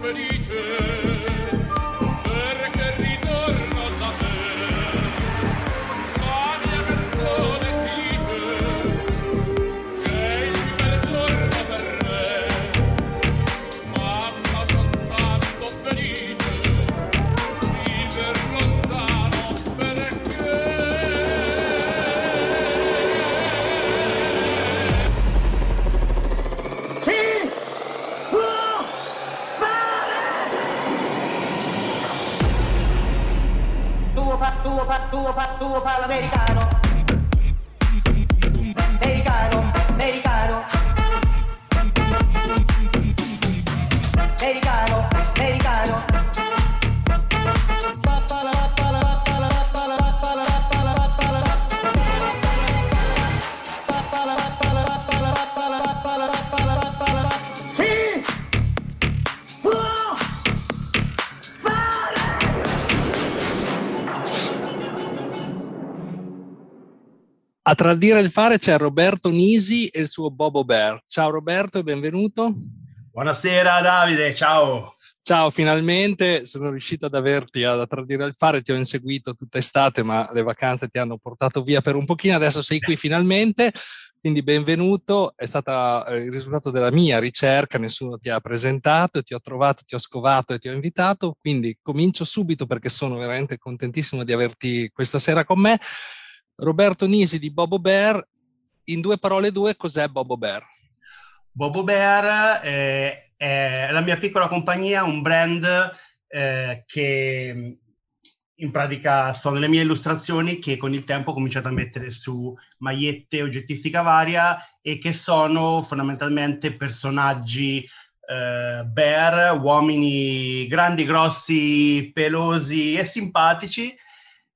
felice. A tradire il fare c'è Roberto Nisi e il suo Bobo Bear. Ciao Roberto e benvenuto. Buonasera Davide, ciao. Ciao, finalmente sono riuscito ad averti a tradire il fare, ti ho inseguito tutta estate, ma le vacanze ti hanno portato via per un pochino, adesso sei qui finalmente, quindi benvenuto, è stato eh, il risultato della mia ricerca, nessuno ti ha presentato, ti ho trovato, ti ho scovato e ti ho invitato, quindi comincio subito perché sono veramente contentissimo di averti questa sera con me. Roberto Nisi di Bobo Bear. In due parole due, cos'è Bobo Bear? Bobo Bear è, è la mia piccola compagnia, un brand eh, che in pratica sono le mie illustrazioni che con il tempo ho cominciato a mettere su magliette, oggettistica varia e che sono fondamentalmente personaggi eh, bear, uomini grandi, grossi, pelosi e simpatici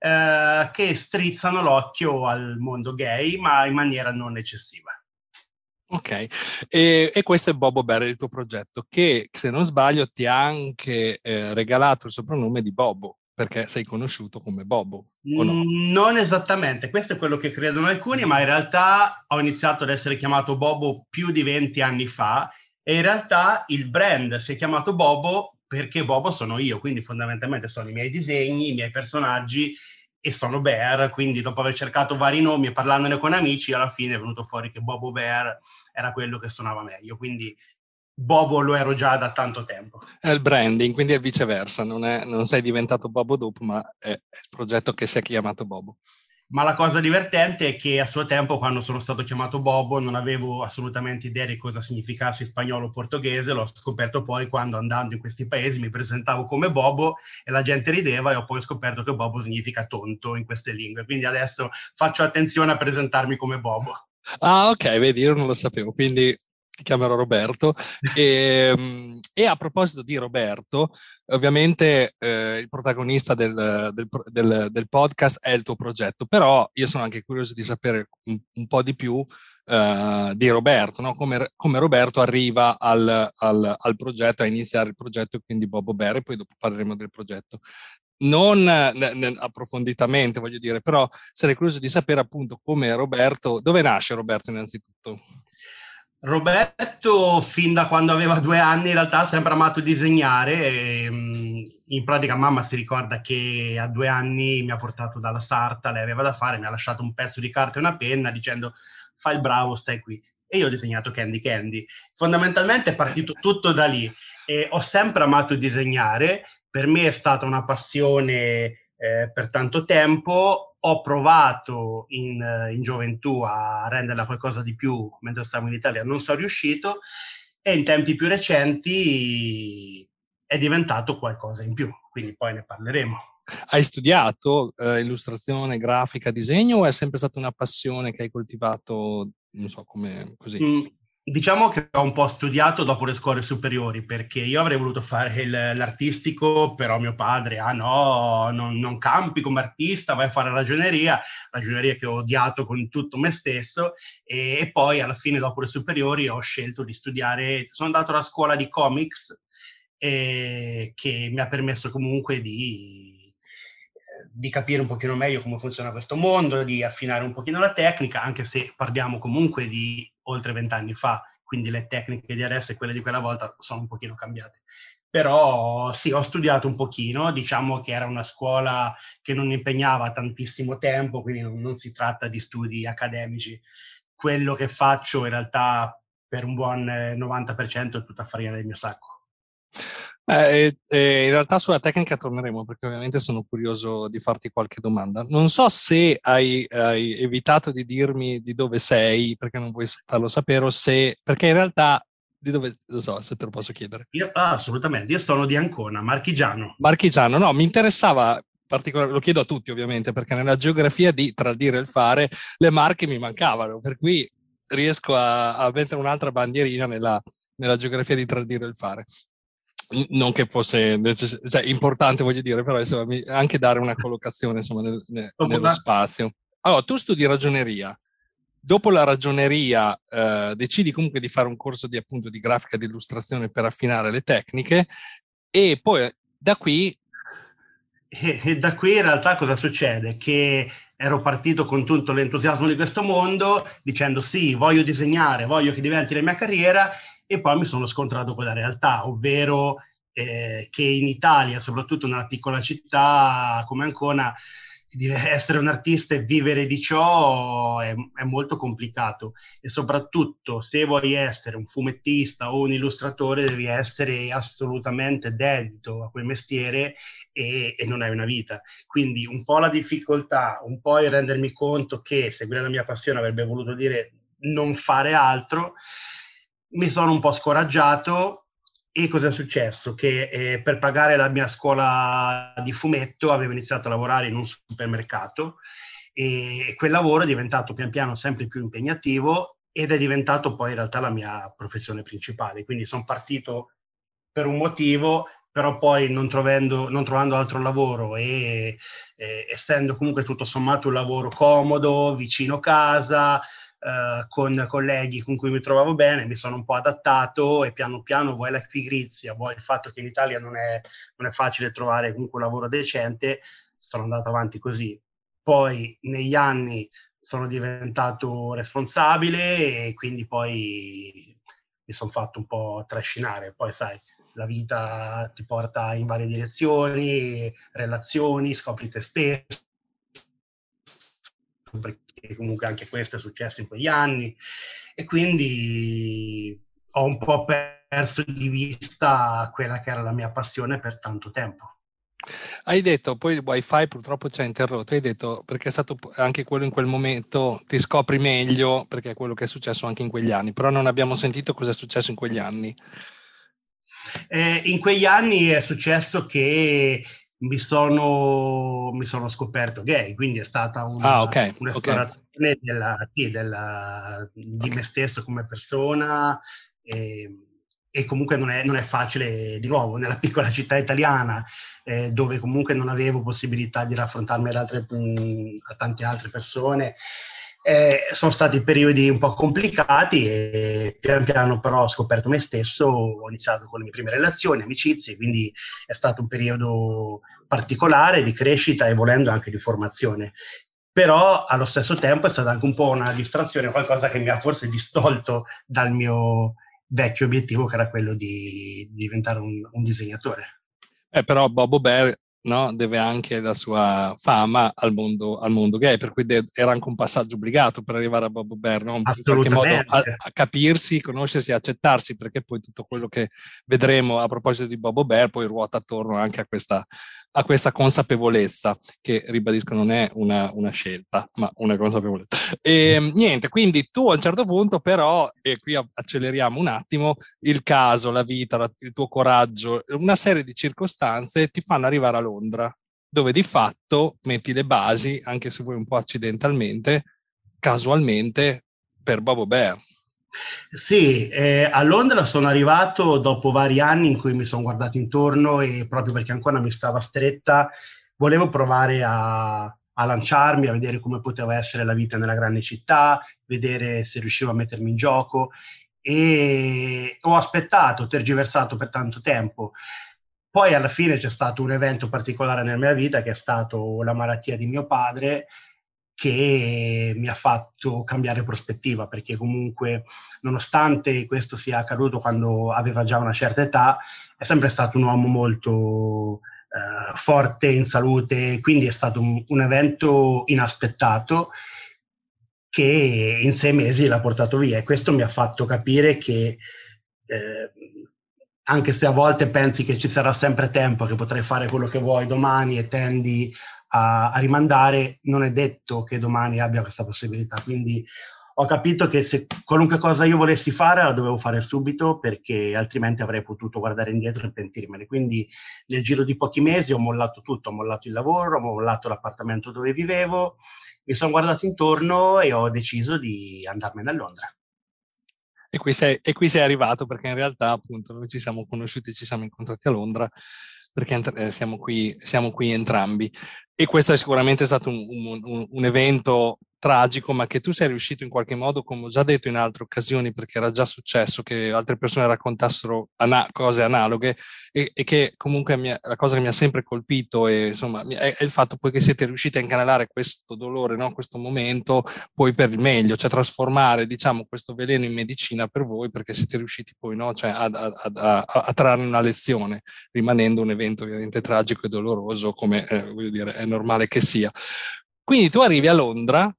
eh, che strizzano l'occhio al mondo gay, ma in maniera non eccessiva. Ok, e, e, questo è Bobo Bear, il tuo progetto, che se non sbaglio ti ha anche eh, regalato il soprannome di Bobo, perché sei conosciuto come Bobo. No? Mm, non esattamente, questo è quello che credono alcuni, ma in realtà ho iniziato ad essere chiamato Bobo più di 20 anni fa e in realtà il brand si è chiamato Bobo perché Bobo sono io, quindi fondamentalmente sono i miei disegni, i miei personaggi e sono Bear, quindi dopo aver cercato vari nomi e parlandone con amici, alla fine è venuto fuori che Bobo Bear era quello che suonava meglio, quindi Bobo lo ero già da tanto tempo. È il branding, quindi è viceversa, non, è, non sei diventato Bobo dopo, ma è il progetto che si è chiamato Bobo. Ma la cosa divertente è che a suo tempo, quando sono stato chiamato Bobo, non avevo assolutamente idea di cosa significasse spagnolo o portoghese. L'ho scoperto poi quando andando in questi paesi mi presentavo come Bobo e la gente rideva e ho poi scoperto che Bobo significa tonto in queste lingue. Quindi adesso faccio attenzione a presentarmi come Bobo. Ah, ok, vedi, io non lo sapevo, quindi ti chiamerò Roberto. E, ehm, e, a proposito di Roberto, ovviamente eh, il protagonista del, del, del, del, podcast è il tuo progetto, però io sono anche curioso di sapere un, un po' di più eh, di Roberto, no? come, come, Roberto arriva al, al, al, progetto, a iniziare il progetto, quindi Bobo Bear, e poi dopo parleremo del progetto. Non n- n- approfonditamente, voglio dire, però sarei curioso di sapere appunto come Roberto, dove nasce Roberto innanzitutto? Roberto, fin da quando aveva due anni, in realtà ha sempre amato disegnare. E, mm, in pratica, mamma si ricorda che a due anni mi ha portato dalla sarta, lei aveva da fare, mi ha lasciato un pezzo di carta e una penna dicendo fai il bravo, stai qui. E io ho disegnato Candy Candy. Fondamentalmente è partito tutto da lì. E ho sempre amato disegnare, per me è stata una passione eh, per tanto tempo. Ho provato in, in, gioventù a renderla qualcosa di più mentre stavo in Italia, non sono riuscito e in tempi più recenti è diventato qualcosa in più, quindi poi ne parleremo. Hai studiato eh, illustrazione, grafica, disegno o è sempre stata una passione che hai coltivato, non so, come così? Mm, Diciamo che ho un po' studiato dopo le scuole superiori perché io avrei voluto fare il, l'artistico, però mio padre, ah no, non, non, campi come artista, vai a fare ragioneria, ragioneria che ho odiato con tutto me stesso e, e poi alla fine dopo le superiori ho scelto di studiare, sono andato alla scuola di comics eh, che mi ha permesso comunque di, di capire un pochino meglio come funziona questo mondo, di affinare un pochino la tecnica, anche se parliamo comunque di oltre vent'anni fa, quindi le tecniche di adesso e quelle di quella volta sono un pochino cambiate. però sì, ho studiato un pochino, diciamo che era una scuola che non impegnava tantissimo tempo, quindi non, non si tratta di studi accademici. Quello che faccio in realtà per un buon 90% è tutta farina del mio sacco. Eh, eh, in realtà sulla tecnica torneremo perché ovviamente sono curioso di farti qualche domanda. Non so se hai, hai, evitato di dirmi di dove sei perché non vuoi farlo sapere o se perché in realtà di dove lo so se te lo posso chiedere. Io, ah, assolutamente, io sono di Ancona, Marchigiano. Marchigiano, no, mi interessava particolarmente, lo chiedo a tutti ovviamente perché nella geografia di tra il dire e il fare le marche mi mancavano, per cui riesco a, a mettere un'altra bandierina nella, nella geografia di tradire il fare non che fosse necess- cioè, importante, voglio dire, però insomma, anche dare una collocazione insomma, nel, nel, nello spazio. Allora, tu studi ragioneria. Dopo la ragioneria eh, decidi comunque di fare un corso di, appunto, di grafica di illustrazione per affinare le tecniche e poi da qui... E, e da qui in realtà cosa succede? Che ero partito con tutto l'entusiasmo di questo mondo dicendo sì, voglio disegnare, voglio che diventi la mia carriera e poi mi sono scontrato con la realtà, ovvero eh, che in Italia, soprattutto nella piccola città come Ancona, essere un artista e vivere di ciò è, è, molto complicato e soprattutto se vuoi essere un fumettista o un illustratore devi essere assolutamente dedito a quel mestiere e, e non hai una vita. Quindi un po' la difficoltà, un po' il rendermi conto che seguire la mia passione avrebbe voluto dire non fare altro mi sono un po' scoraggiato e cosa è successo? Che eh, per pagare la mia scuola di fumetto avevo iniziato a lavorare in un supermercato e quel lavoro è diventato pian piano sempre più impegnativo ed è diventato poi in realtà la mia professione principale. Quindi sono partito per un motivo, però poi non, trovando, non trovando altro lavoro e eh, essendo comunque tutto sommato un lavoro comodo, vicino casa, eh, con colleghi con cui mi trovavo bene, mi sono un po' adattato e piano piano vuoi la pigrizia, vuoi il fatto che in Italia non è, non è facile trovare comunque un lavoro decente, sono andato avanti così. Poi negli anni sono diventato responsabile e quindi poi mi sono fatto un po' trascinare. Poi sai, la vita ti porta in varie direzioni, relazioni, scopri te stesso, comunque anche questo è successo in quegli anni, e quindi ho un po' perso di vista quella che era la mia passione per tanto tempo. Hai detto, poi il wifi purtroppo ci ha interrotto, hai detto perché è stato anche quello in quel momento, ti scopri meglio perché è quello che è successo anche in quegli anni, però non abbiamo sentito cosa è successo in quegli anni. Eh, in quegli anni è successo che mi sono, mi sono scoperto gay, quindi è stata una, ah, okay, un'esplorazione okay. della, sì, della, di me stesso come persona e, e comunque non è, non è, facile, di nuovo, nella piccola città italiana eh, dove comunque non avevo possibilità di raffrontarmi ad altre, mh, a tante altre persone, eh, sono stati periodi un po' complicati e pian piano però ho scoperto me stesso, ho iniziato con le mie prime relazioni, amicizie, quindi è stato un periodo particolare di crescita e volendo anche di formazione. Però allo stesso tempo è stata anche un po' una distrazione, qualcosa che mi ha forse distolto dal mio vecchio obiettivo che era quello di, di diventare un, un disegnatore. Eh, però Bobo Bear no? deve anche la sua fama al mondo, al mondo gay, per cui de- era anche un passaggio obbligato per arrivare a Bob Bear, no? in qualche modo a, a, capirsi, conoscersi, accettarsi, perché poi tutto quello che vedremo a proposito di Bobo Bear poi ruota attorno anche a questa, a questa consapevolezza, che ribadisco non è una, una scelta, ma una consapevolezza. E ehm, niente, quindi tu a un certo punto però, e qui acceleriamo un attimo, il caso, la vita, la, il tuo coraggio, una serie di circostanze ti fanno arrivare a Londra, dove di fatto metti le basi, anche se vuoi un po' accidentalmente, casualmente, per Bobo Bear. Sì, eh, a Londra sono arrivato dopo vari anni in cui mi sono guardato intorno e proprio perché ancora mi stava stretta, volevo provare a, a lanciarmi, a vedere come poteva essere la vita nella grande città, vedere se riuscivo a mettermi in gioco e ho aspettato, tergiversato per tanto tempo. Poi alla fine c'è stato un evento particolare nella mia vita che è stato la malattia di mio padre che mi ha fatto cambiare prospettiva, perché comunque nonostante questo sia accaduto quando aveva già una certa età, è sempre stato un uomo molto eh, forte in salute, quindi è stato un, un, evento inaspettato che in sei mesi l'ha portato via e questo mi ha fatto capire che eh, anche se a volte pensi che ci sarà sempre tempo, che potrai fare quello che vuoi domani e tendi a, a, rimandare, non è detto che domani abbia questa possibilità. Quindi ho capito che se qualunque cosa io volessi fare la dovevo fare subito perché altrimenti avrei potuto guardare indietro e pentirmene. Quindi nel giro di pochi mesi ho mollato tutto, ho mollato il lavoro, ho mollato l'appartamento dove vivevo, mi sono guardato intorno e ho deciso di andarmene a Londra. E qui, sei, e qui sei arrivato perché in realtà appunto noi ci siamo conosciuti, ci siamo incontrati a Londra perché eh, siamo qui, siamo qui entrambi. E questo è sicuramente stato un, un, un evento tragico, ma che tu sei riuscito in qualche modo, come ho già detto in altre occasioni, perché era già successo che altre persone raccontassero ana- cose analoghe e, e che comunque mia, la cosa che mi ha sempre colpito è, insomma, è, è, il fatto poi che siete riusciti a incanalare questo dolore, no? questo momento, poi per il meglio, cioè trasformare diciamo, questo veleno in medicina per voi perché siete riusciti poi no? cioè, a, a, a, a, trarre una lezione, rimanendo un evento ovviamente tragico e doloroso come eh, voglio dire, è normale che sia. Quindi tu arrivi a Londra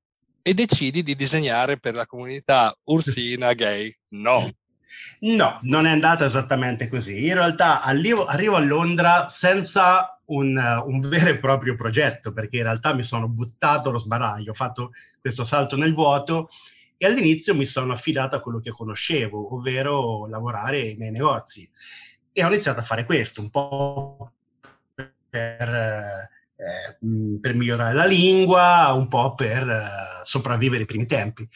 e decidi di disegnare per la comunità ursina gay. No. No, non è andata esattamente così. In realtà arrivo, arrivo a Londra senza un, un, vero e proprio progetto, perché in realtà mi sono buttato allo sbaraglio, ho fatto questo salto nel vuoto e all'inizio mi sono affidato a quello che conoscevo, ovvero lavorare nei negozi. E ho iniziato a fare questo, un po' per eh, per migliorare la lingua, un po' per eh, sopravvivere i primi tempi.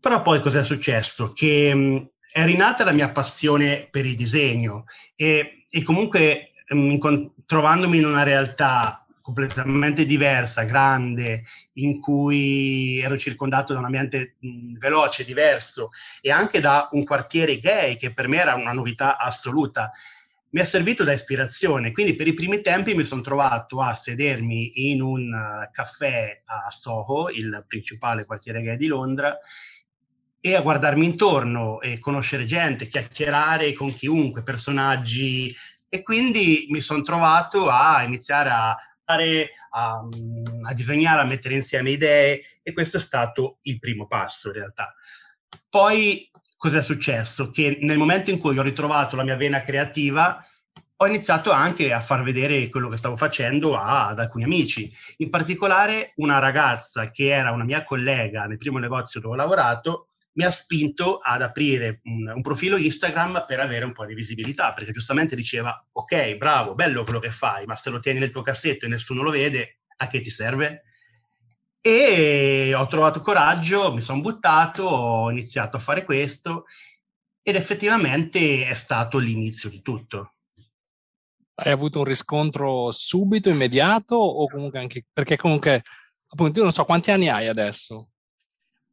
Però poi cos'è successo? Che mh, è rinata la mia passione per il disegno e, e comunque mh, trovandomi in una realtà completamente diversa, grande, in cui ero circondato da un ambiente mh, veloce, diverso e anche da un quartiere gay che per me era una novità assoluta mi è servito da ispirazione. Quindi per i primi tempi mi sono trovato a sedermi in un uh, caffè a Soho, il principale quartiere gay di Londra, e a guardarmi intorno e conoscere gente, chiacchierare con chiunque, personaggi. E quindi mi sono trovato a iniziare a fare, a, mm, a disegnare, a mettere insieme idee e questo è stato il primo passo in realtà. Poi cos'è successo? Che nel momento in cui ho ritrovato la mia vena creativa, ho iniziato anche a far vedere quello che stavo facendo a, ad alcuni amici. In particolare una ragazza che era una mia collega nel primo negozio dove ho lavorato, mi ha spinto ad aprire un, un, profilo Instagram per avere un po' di visibilità, perché giustamente diceva, ok, bravo, bello quello che fai, ma se lo tieni nel tuo cassetto e nessuno lo vede, a che ti serve? E ho trovato coraggio, mi sono buttato, ho iniziato a fare questo ed effettivamente è stato l'inizio di tutto. Hai avuto un riscontro subito, immediato o comunque anche perché comunque appunto io non so quanti anni hai adesso?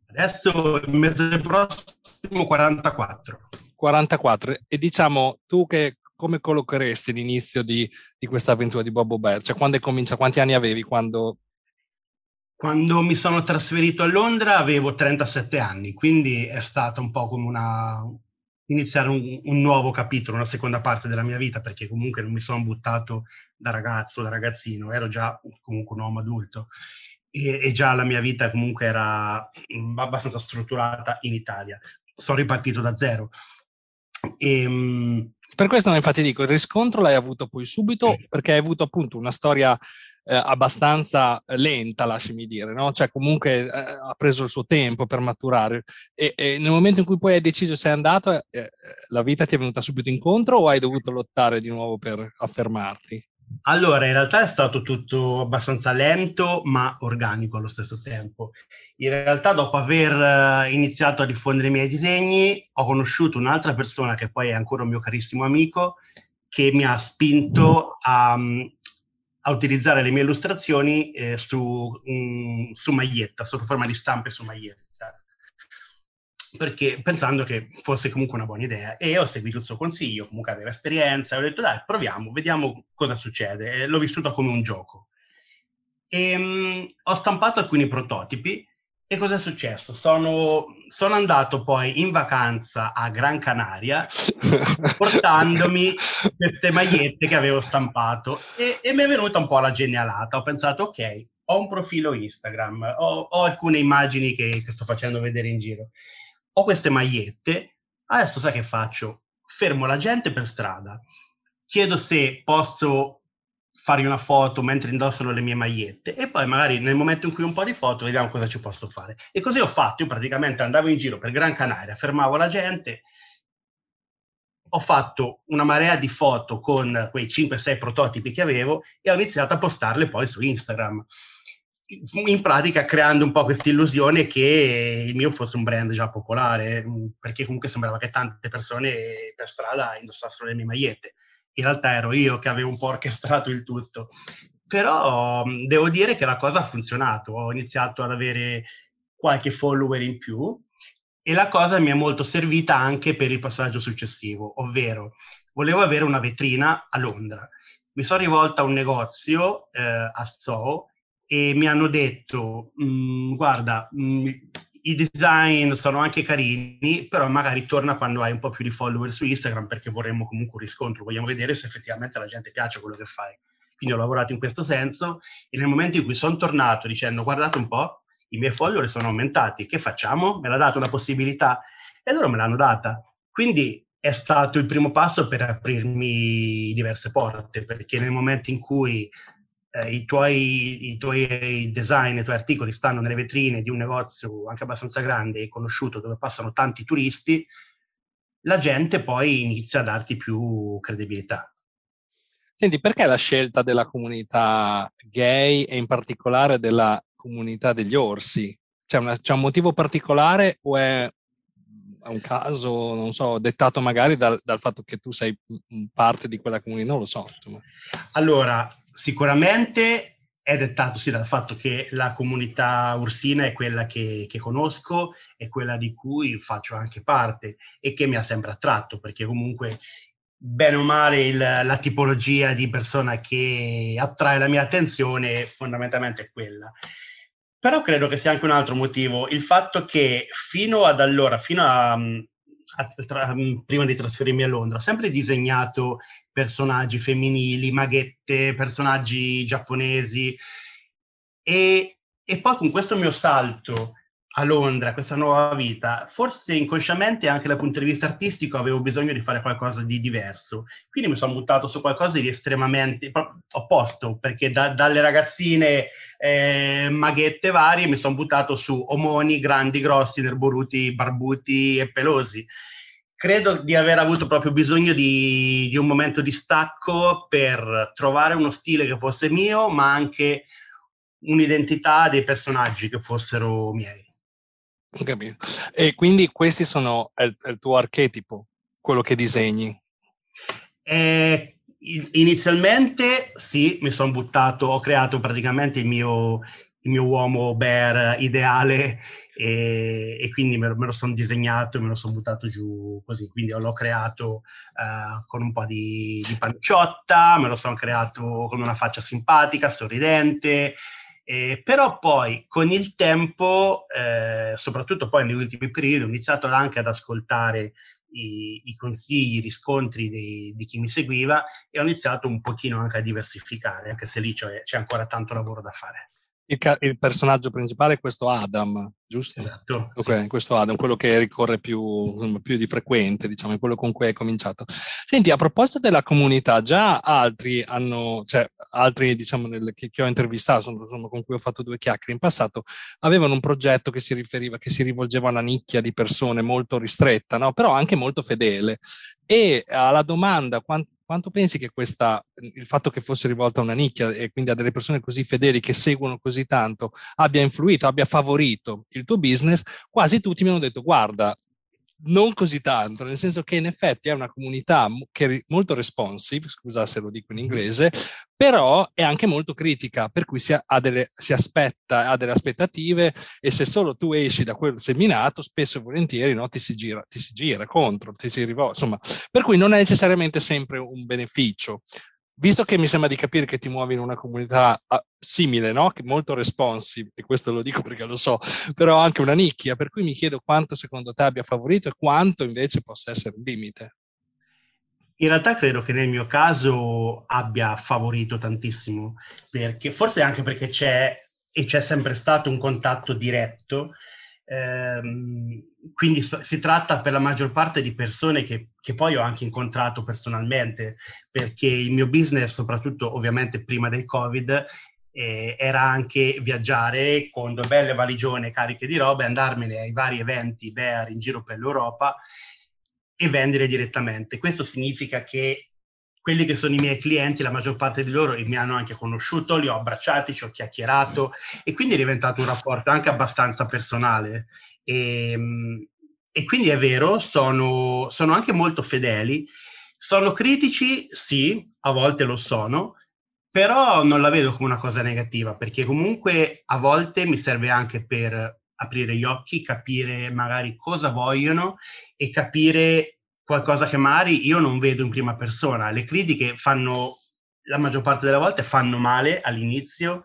Adesso il mese prossimo 44. 44 e diciamo tu che come collocheresti l'inizio di, di questa avventura di Bobo Bear? Cioè quando è comincia, quanti anni avevi quando quando mi sono trasferito a Londra avevo 37 anni, quindi è stato un po' come una, iniziare un, un, nuovo capitolo, una seconda parte della mia vita, perché comunque non mi sono buttato da ragazzo, da ragazzino, ero già comunque un uomo adulto e, e già la mia vita comunque era abbastanza strutturata in Italia. Sono ripartito da zero. E, ehm, per questo infatti dico, il riscontro l'hai avuto poi subito perché hai avuto appunto una storia eh, abbastanza lenta, lasciami dire, no? Cioè comunque eh, ha preso il suo tempo per maturare e, e, nel momento in cui poi hai deciso sei andato, eh, eh, la vita ti è venuta subito incontro o hai dovuto lottare di nuovo per affermarti? Allora, in realtà è stato tutto abbastanza lento, ma organico allo stesso tempo. In realtà, dopo aver eh, iniziato a diffondere i miei disegni, ho conosciuto un'altra persona che poi è ancora un mio carissimo amico, che mi ha spinto a, a utilizzare le mie illustrazioni eh, su, um, su maglietta, sotto forma di stampe su maglietta. Perché pensando che fosse comunque una buona idea. E ho seguito il suo consiglio, comunque aveva esperienza, ho detto dai proviamo, vediamo cosa succede, e l'ho vissuto come un gioco. E, mh, ho stampato alcuni prototipi e cosa è successo? Sono, sono, andato poi in vacanza a Gran Canaria portandomi queste magliette che avevo stampato e, e, mi è venuta un po' la genialata. Ho pensato, ok, ho un profilo Instagram, ho, ho alcune immagini che, che sto facendo vedere in giro, ho queste magliette, adesso sai che faccio? Fermo la gente per strada, chiedo se posso fargli una foto mentre indossano le mie magliette e poi magari nel momento in cui ho un po' di foto vediamo cosa ci posso fare. E così ho fatto, io praticamente andavo in giro per Gran Canaria, fermavo la gente, ho fatto una marea di foto con quei 5-6 prototipi che avevo e ho iniziato a postarle poi su Instagram. In pratica creando un po' questa illusione che il mio fosse un brand già popolare, perché comunque sembrava che tante persone per strada indossassero le mie magliette in realtà ero io che avevo un po' orchestrato il tutto. Però devo dire che la cosa ha funzionato, ho iniziato ad avere qualche follower in più e la cosa mi è molto servita anche per il passaggio successivo, ovvero volevo avere una vetrina a Londra. Mi sono rivolta a un negozio eh, a Soho e mi hanno detto, guarda, mh, i design sono anche carini, però magari torna quando hai un po' più di follower su Instagram perché vorremmo comunque un riscontro, vogliamo vedere se effettivamente alla gente piace quello che fai. Quindi ho lavorato in questo senso e nel momento in cui sono tornato dicendo guardate un po', i miei follower sono aumentati, che facciamo? Me l'ha data una possibilità e loro me l'hanno data. Quindi è stato il primo passo per aprirmi diverse porte, perché nel momento in cui eh, i, tuoi, i, tuoi, design, i tuoi articoli stanno nelle vetrine di un negozio anche abbastanza grande e conosciuto dove passano tanti turisti, la gente poi inizia a darti più credibilità. Senti, perché la scelta della comunità gay e in particolare della comunità degli orsi? C'è, una, c'è un motivo particolare o è un caso, non so, dettato magari dal, dal, fatto che tu sei parte di quella comunità, non lo so. Insomma. Allora, sicuramente è dettato sì dal fatto che la comunità ursina è quella che, che, conosco, è quella di cui faccio anche parte e che mi ha sempre attratto, perché comunque bene o male il, la tipologia di persona che attrae la mia attenzione fondamentalmente è quella. Però credo che sia anche un altro motivo, il fatto che fino ad allora, fino a, tra, prima di trasferirmi a Londra, ho sempre disegnato personaggi femminili, maghette, personaggi giapponesi. E, e poi con questo mio salto a Londra, questa nuova vita, forse inconsciamente anche dal punto di vista artistico avevo bisogno di fare qualcosa di diverso. Quindi mi sono buttato su qualcosa di estremamente opposto, perché da, dalle ragazzine eh, maghette varie mi sono buttato su omoni grandi, grossi, nerboruti, barbuti e pelosi credo di aver avuto proprio bisogno di, di, un momento di stacco per trovare uno stile che fosse mio, ma anche un'identità dei personaggi che fossero miei. Capito. E quindi questi sono il, il tuo archetipo, quello che disegni? Eh, inizialmente sì, mi sono buttato, ho creato praticamente il mio, il mio uomo bear ideale e, e quindi me lo, me lo sono disegnato me lo sono buttato giù così, quindi l'ho creato uh, con un po' di, di panciotta, me lo sono creato con una faccia simpatica, sorridente, eh, però poi con il tempo, eh, soprattutto poi negli ultimi periodi, ho iniziato anche ad ascoltare i, i consigli, i riscontri di, di, chi mi seguiva e ho iniziato un pochino anche a diversificare, anche se lì c'è, c'è ancora tanto lavoro da fare il, ca- il, personaggio principale è questo Adam, giusto? Esatto. Ok, sì. questo Adam, quello che ricorre più, più, di frequente, diciamo, è quello con cui hai cominciato. Senti, a proposito della comunità, già altri hanno, cioè altri, diciamo, nel, che, che, ho intervistato, insomma, con cui ho fatto due chiacchiere in passato, avevano un progetto che si riferiva, che si rivolgeva a una nicchia di persone molto ristretta, no? però anche molto fedele. E alla domanda quanto quanto pensi che questa, il fatto che fosse rivolta a una nicchia e quindi a delle persone così fedeli che seguono così tanto abbia influito, abbia favorito il tuo business? Quasi tutti mi hanno detto guarda, non così tanto, nel senso che in effetti è una comunità che è molto responsive, scusa se lo dico in inglese, però è anche molto critica, per cui si, delle, si aspetta, ha delle aspettative e se solo tu esci da quel seminato, spesso e volentieri no, ti, si gira, ti si gira contro, ti si rivolge, insomma, per cui non è necessariamente sempre un beneficio. Visto che mi sembra di capire che ti muovi in una comunità ah, simile, no? Che molto responsive, e questo lo dico perché lo so, però anche una nicchia, per cui mi chiedo quanto secondo te abbia favorito e quanto invece possa essere un limite. In realtà credo che nel mio caso abbia favorito tantissimo, perché forse anche perché c'è e c'è sempre stato un contatto diretto Ehm, quindi so, si tratta per la maggior parte di persone che, che, poi ho anche incontrato personalmente, perché il mio business, soprattutto ovviamente prima del Covid, eh, era anche viaggiare con due belle valigione cariche di robe, andarmene ai vari eventi Bear in giro per l'Europa e vendere direttamente. Questo significa che quelli che sono i miei clienti, la maggior parte di loro mi hanno anche conosciuto, li ho abbracciati, ci ho chiacchierato e quindi è diventato un rapporto anche abbastanza personale. E, ehm, e quindi è vero, sono, sono anche molto fedeli. Sono critici? Sì, a volte lo sono, però non la vedo come una cosa negativa, perché comunque a volte mi serve anche per aprire gli occhi, capire magari cosa vogliono e capire qualcosa che magari io non vedo in prima persona. Le critiche fanno, la maggior parte delle volte, fanno male all'inizio,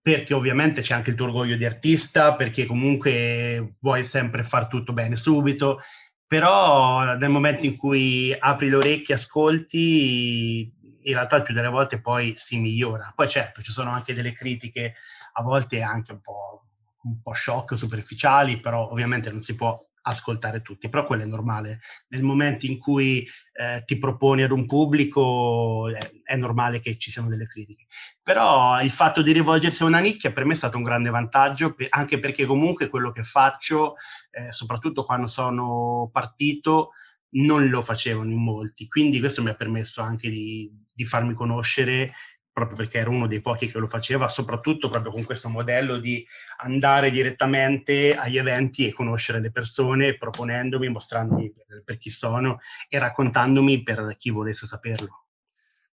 perché ovviamente c'è anche il tuo orgoglio di artista, perché comunque vuoi sempre far tutto bene subito, però nel momento in cui apri le orecchie, ascolti, in realtà più delle volte poi si migliora. Poi certo, ci sono anche delle critiche, a volte anche un po', un po' shock, superficiali, però ovviamente non si può ascoltare tutti, però quello è normale. Nel momento in cui eh, ti proponi ad un pubblico eh, è normale che ci siano delle critiche. Però il fatto di rivolgersi a una nicchia per me è stato un grande vantaggio, per, anche perché comunque quello che faccio, eh, soprattutto quando sono partito, non lo facevano in molti. Quindi questo mi ha permesso anche di, di farmi conoscere proprio perché ero uno dei pochi che lo faceva, soprattutto proprio con questo modello di andare direttamente agli eventi e conoscere le persone, proponendomi, mostrandomi per, per chi sono e raccontandomi per chi volesse saperlo.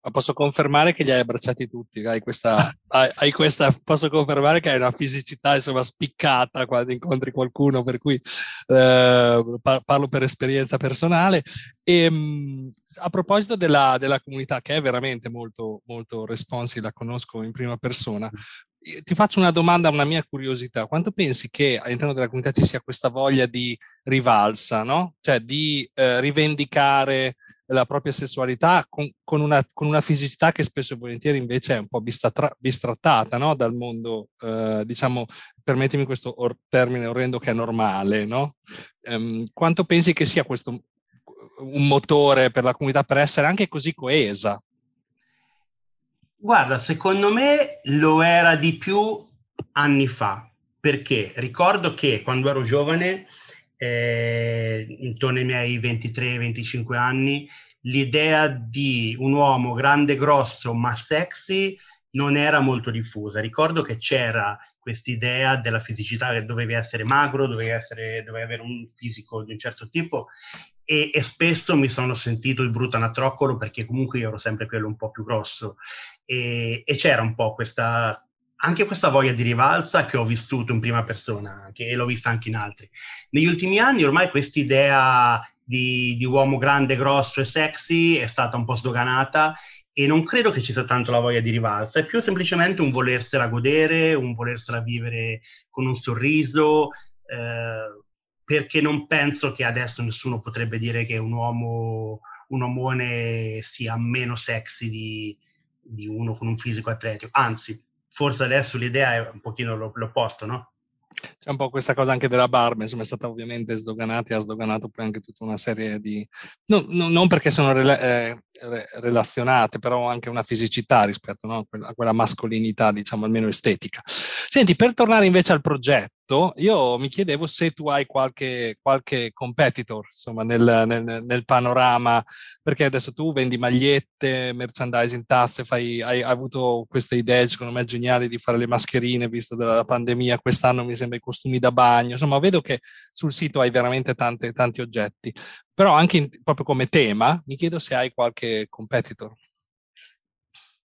Ma posso confermare che li hai abbracciati tutti, hai questa, hai, hai questa, posso confermare che hai una fisicità insomma spiccata quando incontri qualcuno, per cui eh, parlo per esperienza personale. E, ehm, a proposito della, della, comunità, che è veramente molto, molto responsive, la conosco in prima persona, ti faccio una domanda, una mia curiosità. Quanto pensi che all'interno della comunità ci sia questa voglia di rivalsa, no? Cioè di eh, rivendicare la propria sessualità con, con, una, con, una, fisicità che spesso e volentieri invece è un po' bistratra, bistrattata no? dal mondo, eh, diciamo, permettimi questo or- termine orrendo che è normale, no? Um, quanto pensi che sia questo un motore per la comunità per essere anche così coesa? Guarda, secondo me lo era di più anni fa, perché ricordo che quando ero giovane eh, intorno ai miei 23-25 anni, l'idea di un uomo grande, grosso, ma sexy non era molto diffusa. Ricordo che c'era quest'idea della fisicità che dovevi essere magro, dovevi, essere, dovevi avere un fisico di un certo tipo e, e, spesso mi sono sentito il brutto anatroccolo perché comunque io ero sempre quello un po' più grosso e, e c'era un po' questa anche questa voglia di rivalsa che ho vissuto in prima persona che, l'ho vista anche in altri. Negli ultimi anni ormai quest'idea di, di uomo grande, grosso e sexy è stata un po' sdoganata e non credo che ci sia tanto la voglia di rivalsa, è più semplicemente un volersela godere, un volersela vivere con un sorriso, eh, perché non penso che adesso nessuno potrebbe dire che un uomo, un omone sia meno sexy di, di uno con un fisico atletico, anzi forse adesso l'idea è un pochino l'opposto, no? C'è un po' questa cosa anche della barba, insomma è stata ovviamente sdoganata e ha sdoganato poi anche tutta una serie di... No, no, non perché sono rela- eh, relazionate, però anche una fisicità rispetto no? a quella mascolinità, diciamo almeno estetica. Senti, per tornare invece al progetto, io mi chiedevo se tu hai qualche, qualche competitor insomma, nel, nel, nel, panorama, perché adesso tu vendi magliette, merchandising, tazze, fai, hai, hai, avuto queste idee, secondo me, geniali di fare le mascherine, visto dalla pandemia, quest'anno mi sembra i costumi da bagno, insomma, vedo che sul sito hai veramente tante, tanti oggetti, però anche in, proprio come tema, mi chiedo se hai qualche competitor.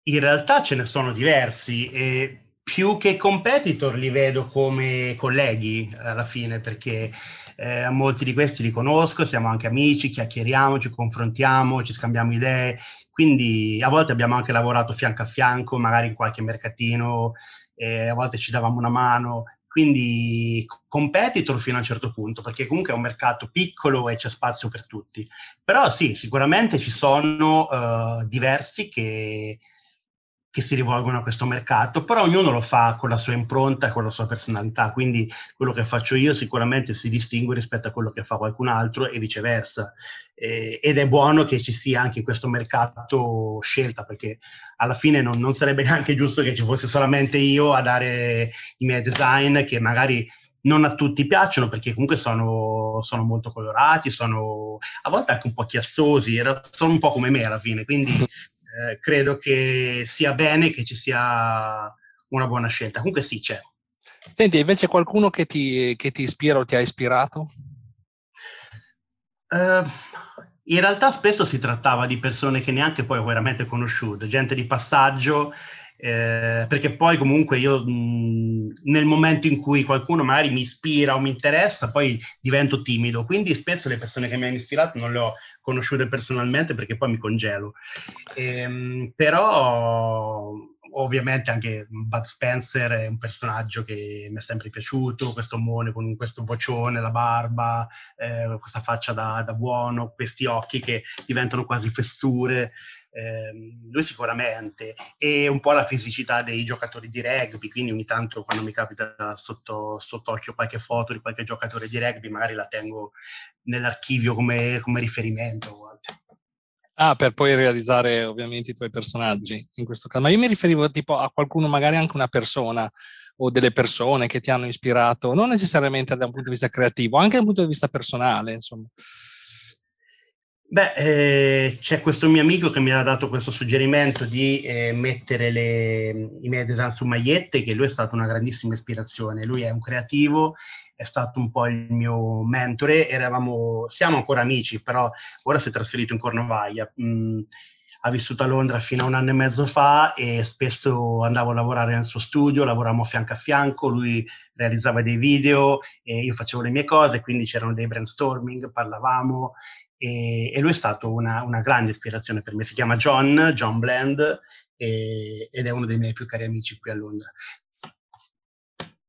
In realtà ce ne sono diversi e più che competitor li vedo come colleghi alla fine perché eh, molti di questi li conosco, siamo anche amici, chiacchieriamo, ci confrontiamo, ci scambiamo idee, quindi a volte abbiamo anche lavorato fianco a fianco, magari in qualche mercatino, eh, a volte ci davamo una mano, quindi competitor fino a un certo punto, perché comunque è un mercato piccolo e c'è spazio per tutti. Però sì, sicuramente ci sono uh, diversi che, che si rivolgono a questo mercato, però ognuno lo fa con la sua impronta, con la sua personalità, quindi quello che faccio io sicuramente si distingue rispetto a quello che fa qualcun altro e viceversa. Eh, ed è buono che ci sia anche in questo mercato scelta, perché alla fine non, non sarebbe neanche giusto che ci fosse solamente io a dare i miei design che magari non a tutti piacciono perché comunque sono, sono, molto colorati, sono a volte anche un po' chiassosi, sono un po' come me alla fine, quindi eh, credo che sia bene che ci sia una buona scelta. Comunque sì, c'è. Senti, invece qualcuno che ti, che ti ispira o ti ha ispirato? Uh, in realtà spesso si trattava di persone che neanche poi ho veramente conosciuto, gente di passaggio eh, perché poi comunque io mh, nel momento in cui qualcuno magari mi ispira o mi interessa, poi divento timido, quindi spesso le persone che mi hanno ispirato non le ho conosciute personalmente perché poi mi congelo. Eh, però ovviamente anche Bud Spencer è un personaggio che mi è sempre piaciuto, questo omone con questo vocione, la barba, eh, questa faccia da, da, buono, questi occhi che diventano quasi fessure eh, lui sicuramente, e un po' la fisicità dei giocatori di rugby, quindi ogni tanto quando mi capita sotto, sott'occhio qualche foto di qualche giocatore di rugby, magari la tengo nell'archivio come, come riferimento. Ah, per poi realizzare ovviamente i tuoi personaggi in questo caso. Ma io mi riferivo tipo a qualcuno, magari anche una persona o delle persone che ti hanno ispirato, non necessariamente da un punto di vista creativo, anche da un punto di vista personale, insomma. Beh, eh, c'è questo mio amico che mi ha dato questo suggerimento di eh, mettere le, i miei design su magliette, che lui è stato una grandissima ispirazione. Lui è un creativo, è stato un po' il mio mentore. Eravamo, siamo ancora amici, però ora si è trasferito in Cornovaglia. Mm, ha vissuto a Londra fino a un anno e mezzo fa e spesso andavo a lavorare nel suo studio, lavoravamo fianco a fianco, lui realizzava dei video e io facevo le mie cose, quindi c'erano dei brainstorming, parlavamo e, e lui è stato una, una, grande ispirazione per me. Si chiama John, John Bland, e, ed è uno dei miei più cari amici qui a Londra.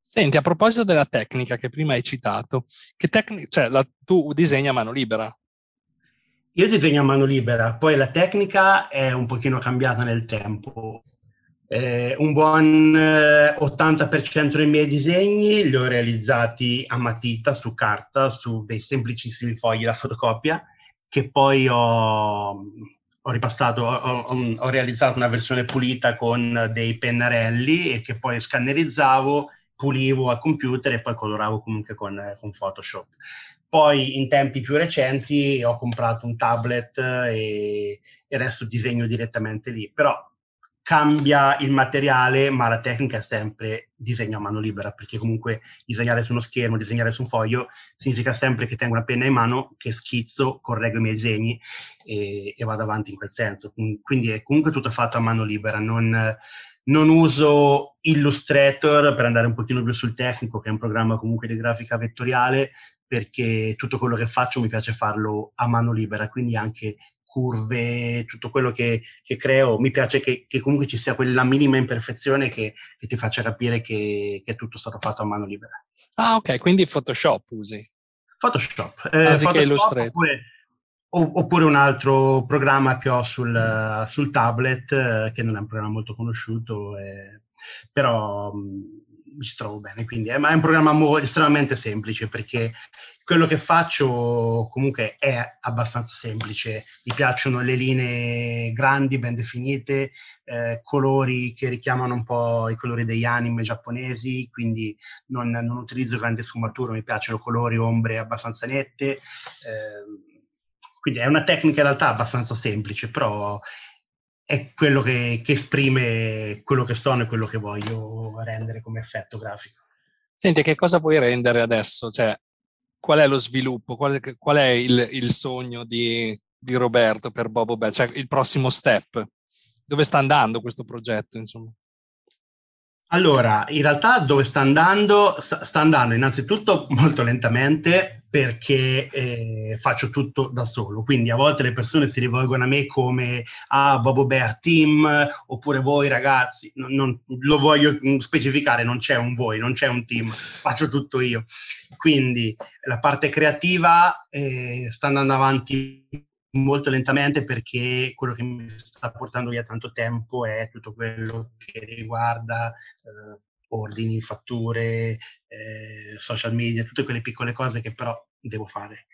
Senti, a proposito della tecnica che prima hai citato, che tecnica, cioè la, tu disegni a mano libera? Io disegno a mano libera, poi la tecnica è un pochino cambiata nel tempo. Eh, un buon eh, 80% dei miei disegni li ho realizzati a matita, su carta, su dei semplicissimi fogli da fotocopia che poi ho, ho ripassato, ho, ho, ho, realizzato una versione pulita con dei pennarelli e che poi scannerizzavo, pulivo al computer e poi coloravo comunque con, con Photoshop. Poi in tempi più recenti ho comprato un tablet e, e adesso disegno direttamente lì, però cambia il materiale, ma la tecnica è sempre disegno a mano libera, perché comunque disegnare su uno schermo, disegnare su un foglio, significa sempre che tengo una penna in mano, che schizzo, correggo i miei disegni e, e vado avanti in quel senso. Quindi è comunque tutto fatto a mano libera, non, non uso Illustrator per andare un pochino più sul tecnico, che è un programma comunque di grafica vettoriale, perché tutto quello che faccio mi piace farlo a mano libera, quindi anche curve, tutto quello che, che creo, mi piace che, che, comunque ci sia quella minima imperfezione che, che ti faccia capire che, è tutto stato fatto a mano libera. Ah, ok, quindi Photoshop usi. Photoshop. Eh, Photoshop oppure, oppure, un altro programma che ho sul, sul tablet, eh, che non è un programma molto conosciuto, eh, però mi ci trovo bene. Quindi è, è un programma mo- estremamente semplice perché quello che faccio comunque è abbastanza semplice. Mi piacciono le linee grandi, ben definite, eh, colori che richiamano un po' i colori degli anime giapponesi, quindi non, non utilizzo grande sfumatura, mi piacciono colori, ombre abbastanza nette. Eh, quindi è una tecnica in realtà abbastanza semplice, però è quello che, che, esprime quello che sono e quello che voglio rendere come effetto grafico. Senti, che cosa vuoi rendere adesso? Cioè, qual è lo sviluppo? Qual è, qual è il, il, sogno di, di, Roberto per Bobo Bell? Cioè, il prossimo step? Dove sta andando questo progetto, insomma? Allora, in realtà dove sta andando? Sta, andando innanzitutto molto lentamente perché eh, faccio tutto da solo, quindi a volte le persone si rivolgono a me come ah, Bobo Bear Team oppure voi ragazzi, non, non, lo voglio specificare, non c'è un voi, non c'è un team, faccio tutto io. Quindi la parte creativa eh, sta andando avanti molto lentamente perché quello che mi sta portando via tanto tempo è tutto quello che riguarda eh, ordini, fatture, eh, social media, tutte quelle piccole cose che però devo fare.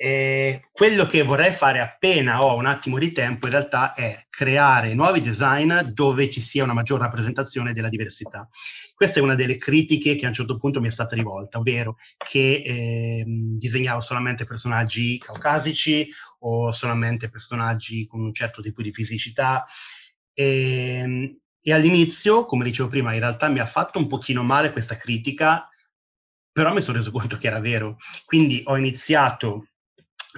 E quello che vorrei fare appena ho un attimo di tempo in realtà è creare nuovi design dove ci sia una maggior rappresentazione della diversità. Questa è una delle critiche che a un certo punto mi è stata rivolta, ovvero che eh, disegnavo solamente personaggi caucasici o solamente personaggi con un certo tipo di fisicità. E, ehm, e all'inizio, come dicevo prima, in realtà mi ha fatto un pochino male questa critica, però mi sono reso conto che era vero. Quindi ho iniziato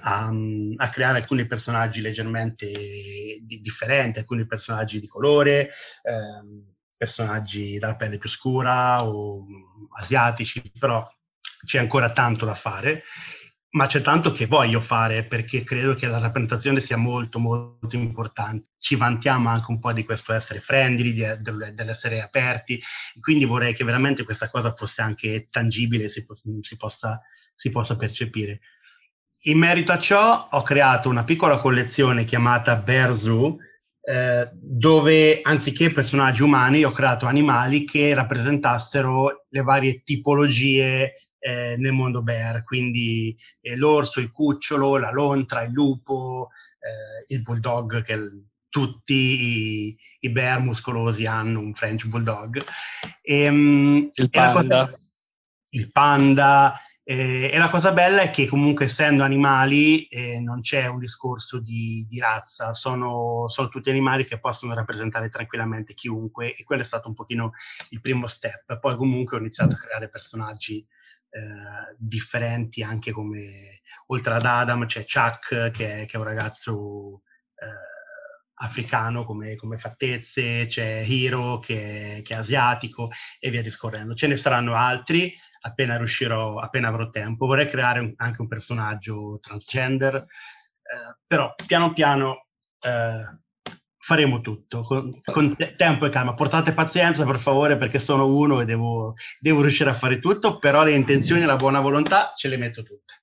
a, a, creare alcuni personaggi leggermente di, differenti, alcuni personaggi di colore, ehm, personaggi dalla pelle più scura o asiatici, però c'è ancora tanto da fare, ma c'è tanto che voglio fare perché credo che la rappresentazione sia molto molto importante. Ci vantiamo anche un po' di questo essere friendly, di, dell'essere aperti, quindi vorrei che veramente questa cosa fosse anche tangibile, si, si, possa, si possa percepire. In merito a ciò ho creato una piccola collezione chiamata Bear Zoo, eh, dove anziché personaggi umani ho creato animali che rappresentassero le varie tipologie eh, nel mondo bear, quindi eh, l'orso, il cucciolo, la lontra, il lupo, eh, il bulldog, che tutti i, i, bear muscolosi hanno un French bulldog. E, ehm, il panda. Cosa, il panda, eh, e la cosa bella è che comunque essendo animali eh, non c'è un discorso di, di razza, sono, sono, tutti animali che possono rappresentare tranquillamente chiunque e quello è stato un pochino il primo step. Poi comunque ho iniziato a creare personaggi eh, differenti anche come, oltre ad Adam c'è Chuck che che è un ragazzo eh, africano come, come, fattezze, c'è Hiro che, che è asiatico e via discorrendo. Ce ne saranno altri appena riuscirò, appena avrò tempo. Vorrei creare un, anche un personaggio transgender, eh, però piano piano eh, faremo tutto, con, con te- tempo e calma. Portate pazienza per favore perché sono uno e devo, devo riuscire a fare tutto, però le intenzioni e la buona volontà ce le metto tutte.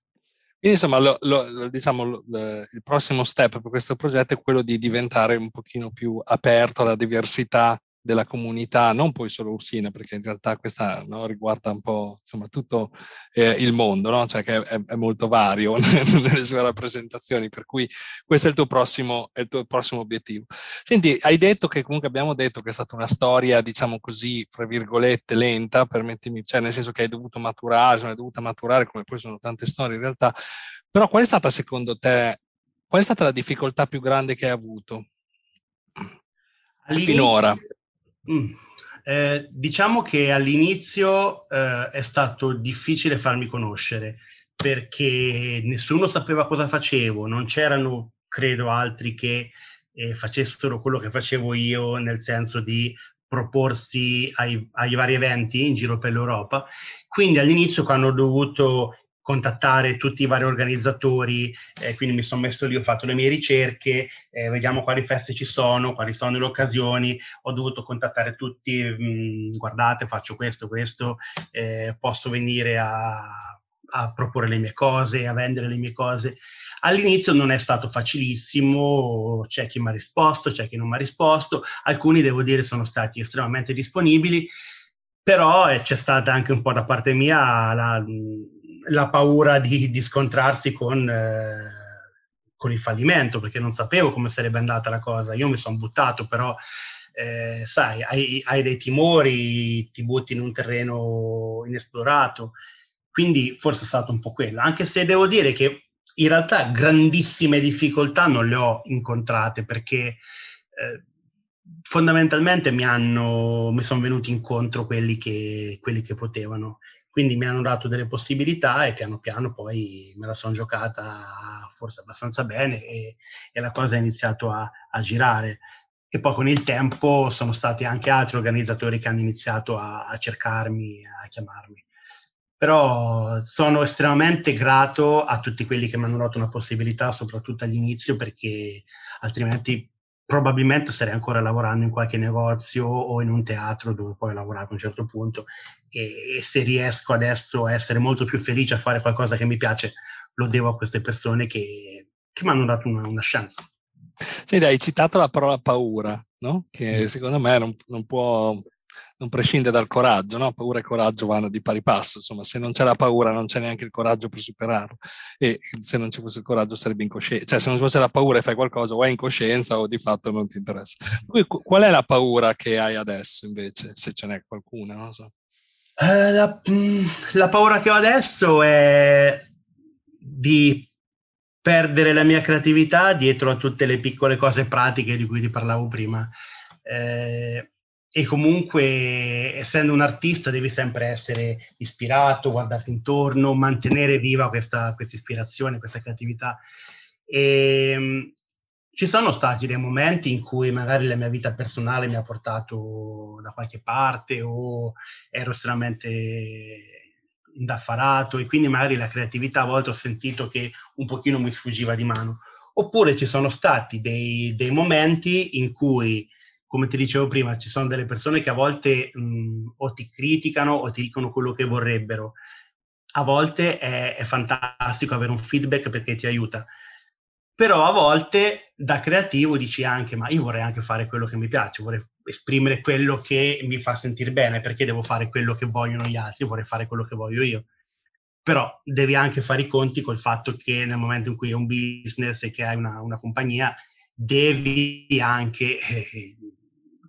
Quindi insomma, lo, lo, diciamo, lo, il prossimo step per questo progetto è quello di diventare un pochino più aperto alla diversità della comunità, non poi solo Ursina, perché in realtà questa no, riguarda un po' insomma, tutto eh, il mondo, no? cioè che è, è, molto vario nelle sue rappresentazioni, per cui questo è il tuo, prossimo, il tuo prossimo obiettivo. Senti, hai detto che comunque abbiamo detto che è stata una storia, diciamo così, fra virgolette, lenta, permettimi, cioè nel senso che hai dovuto maturare, hai dovuto maturare, come poi sono tante storie in realtà, però qual è stata secondo te, qual è stata la difficoltà più grande che hai avuto? Finora. Mm. Eh, diciamo che all'inizio eh, è stato difficile farmi conoscere perché nessuno sapeva cosa facevo, non c'erano, credo, altri che eh, facessero quello che facevo io, nel senso di proporsi ai, ai vari eventi in giro per l'Europa. Quindi all'inizio, quando ho dovuto contattare tutti i vari organizzatori, eh, quindi mi sono messo lì, ho fatto le mie ricerche, eh, vediamo quali feste ci sono, quali sono le occasioni, ho dovuto contattare tutti, mh, mm, guardate faccio questo, questo, eh, posso venire a, a proporre le mie cose, a vendere le mie cose. All'inizio non è stato facilissimo, c'è chi mi ha risposto, c'è chi non mi ha risposto, alcuni devo dire sono stati estremamente disponibili, però eh, c'è stata anche un po' da parte mia la, la paura di, di scontrarsi con, eh, con, il fallimento, perché non sapevo come sarebbe andata la cosa. Io mi sono buttato, però, eh, sai, hai, hai, dei timori, ti butti in un terreno inesplorato. Quindi forse è stato un po' quello, anche se devo dire che in realtà grandissime difficoltà non le ho incontrate perché eh, fondamentalmente mi, hanno, mi sono venuti incontro quelli che, quelli che potevano quindi mi hanno dato delle possibilità e piano piano poi me la sono giocata forse abbastanza bene e, e la cosa ha iniziato a, a girare. e poi con il tempo sono stati anche altri organizzatori che hanno iniziato a, a cercarmi, a chiamarmi. Però sono estremamente grato a tutti quelli che mi hanno dato una possibilità, soprattutto all'inizio, perché altrimenti probabilmente starei ancora lavorando in qualche negozio o in un teatro dove poi ho lavorato a un certo punto e, e, se riesco adesso a essere molto più felice a fare qualcosa che mi piace lo devo a queste persone che, che mi hanno dato una, una chance. Sì, hai citato la parola paura, no? che mm. secondo me non, non, può, non prescinde dal coraggio, no? paura e coraggio vanno di pari passo, insomma se non c'è la paura non c'è neanche il coraggio per superarlo e se non ci fosse il coraggio sarebbe incoscienza, cioè se non ci fosse la paura e fai qualcosa o hai incoscienza o di fatto non ti interessa. Qual è la paura che hai adesso invece, se ce n'è qualcuna? Non so. Uh, la, mm, la paura che ho adesso è di perdere la mia creatività dietro a tutte le piccole cose pratiche di cui ti parlavo prima. Eh, e comunque, essendo un artista, devi sempre essere ispirato, guardarti intorno, mantenere viva questa, questa ispirazione, questa creatività. E, ehm, ci sono stati dei momenti in cui magari la mia vita personale mi ha portato da qualche parte o ero estremamente indaffarato e quindi magari la creatività a volte ho sentito che un pochino mi sfuggiva di mano. Oppure ci sono stati dei, dei momenti in cui, come ti dicevo prima, ci sono delle persone che a volte mh, o ti criticano o ti dicono quello che vorrebbero. A volte è, è fantastico avere un feedback perché ti aiuta però a volte da creativo dici anche ma io vorrei anche fare quello che mi piace, vorrei esprimere quello che mi fa sentire bene, perché devo fare quello che vogliono gli altri, vorrei fare quello che voglio io. Però devi anche fare i conti col fatto che nel momento in cui è un business e che hai una, una compagnia, devi anche eh,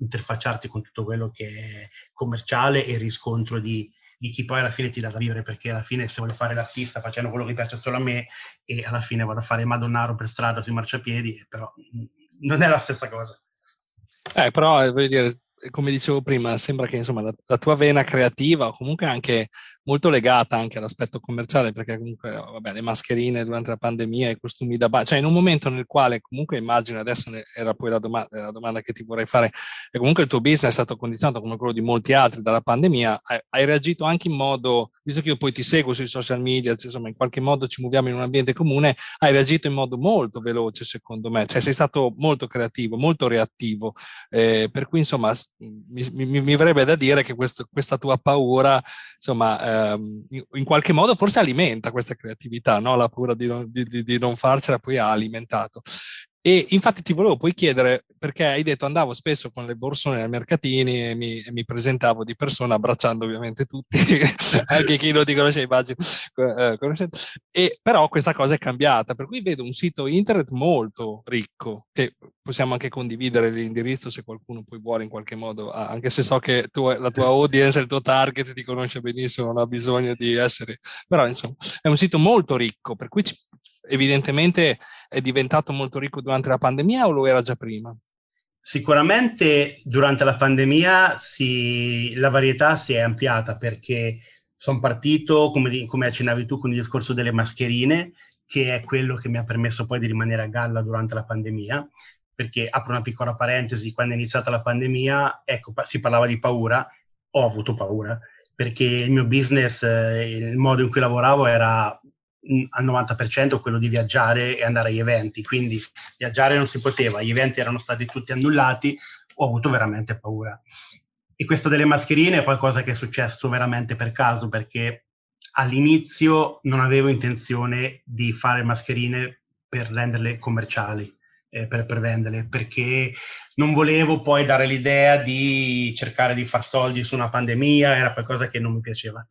interfacciarti con tutto quello che è commerciale e riscontro di, di chi poi alla fine ti dà da vivere, perché alla fine se voglio fare l'artista facendo quello che piace solo a me e alla fine vado a fare Madonnaro per strada sui marciapiedi, però non è la stessa cosa. Eh, però voglio dire, come dicevo prima, sembra che insomma, la, la, tua vena creativa o comunque anche molto legata anche all'aspetto commerciale, perché comunque vabbè, le mascherine durante la pandemia, i costumi da bar, cioè in un momento nel quale comunque immagino, adesso era poi la, doma- la, domanda che ti vorrei fare, e comunque il tuo business è stato condizionato come quello di molti altri dalla pandemia, hai, hai reagito anche in modo, visto che io poi ti seguo sui social media, cioè, insomma in qualche modo ci muoviamo in un ambiente comune, hai reagito in modo molto veloce secondo me, cioè sei stato molto creativo, molto reattivo, eh, per cui insomma mi, mi, mi verrebbe da dire che questo, questa tua paura, insomma, ehm, in, qualche modo forse alimenta questa creatività, no? la paura di non, di, di non farcela poi ha alimentato. E infatti ti volevo poi chiedere, perché hai detto andavo spesso con le borsone ai mercatini e mi, e mi presentavo di persona abbracciando ovviamente tutti, anche chi non ti conosce immagino. Eh, e, però questa cosa è cambiata, per cui vedo un sito internet molto ricco, che possiamo anche condividere l'indirizzo se qualcuno poi vuole in qualche modo, anche se so che tu, la tua audience, il tuo target ti conosce benissimo, non ha bisogno di essere, però insomma è un sito molto ricco, per cui evidentemente è diventato molto ricco durante la pandemia o lo era già prima? Sicuramente durante la pandemia si, la varietà si è ampliata perché sono partito, come, come accennavi tu, con il discorso delle mascherine, che è quello che mi ha permesso poi di rimanere a galla durante la pandemia, perché apro una piccola parentesi, quando è iniziata la pandemia, ecco, si parlava di paura, ho avuto paura, perché il mio business, eh, il modo in cui lavoravo era al 90% quello di viaggiare e andare agli eventi, quindi viaggiare non si poteva, gli eventi erano stati tutti annullati, ho avuto veramente paura. E questa delle mascherine è qualcosa che è successo veramente per caso, perché all'inizio non avevo intenzione di fare mascherine per renderle commerciali, eh, per, per venderle, perché non volevo poi dare l'idea di cercare di far soldi su una pandemia, era qualcosa che non mi piaceva.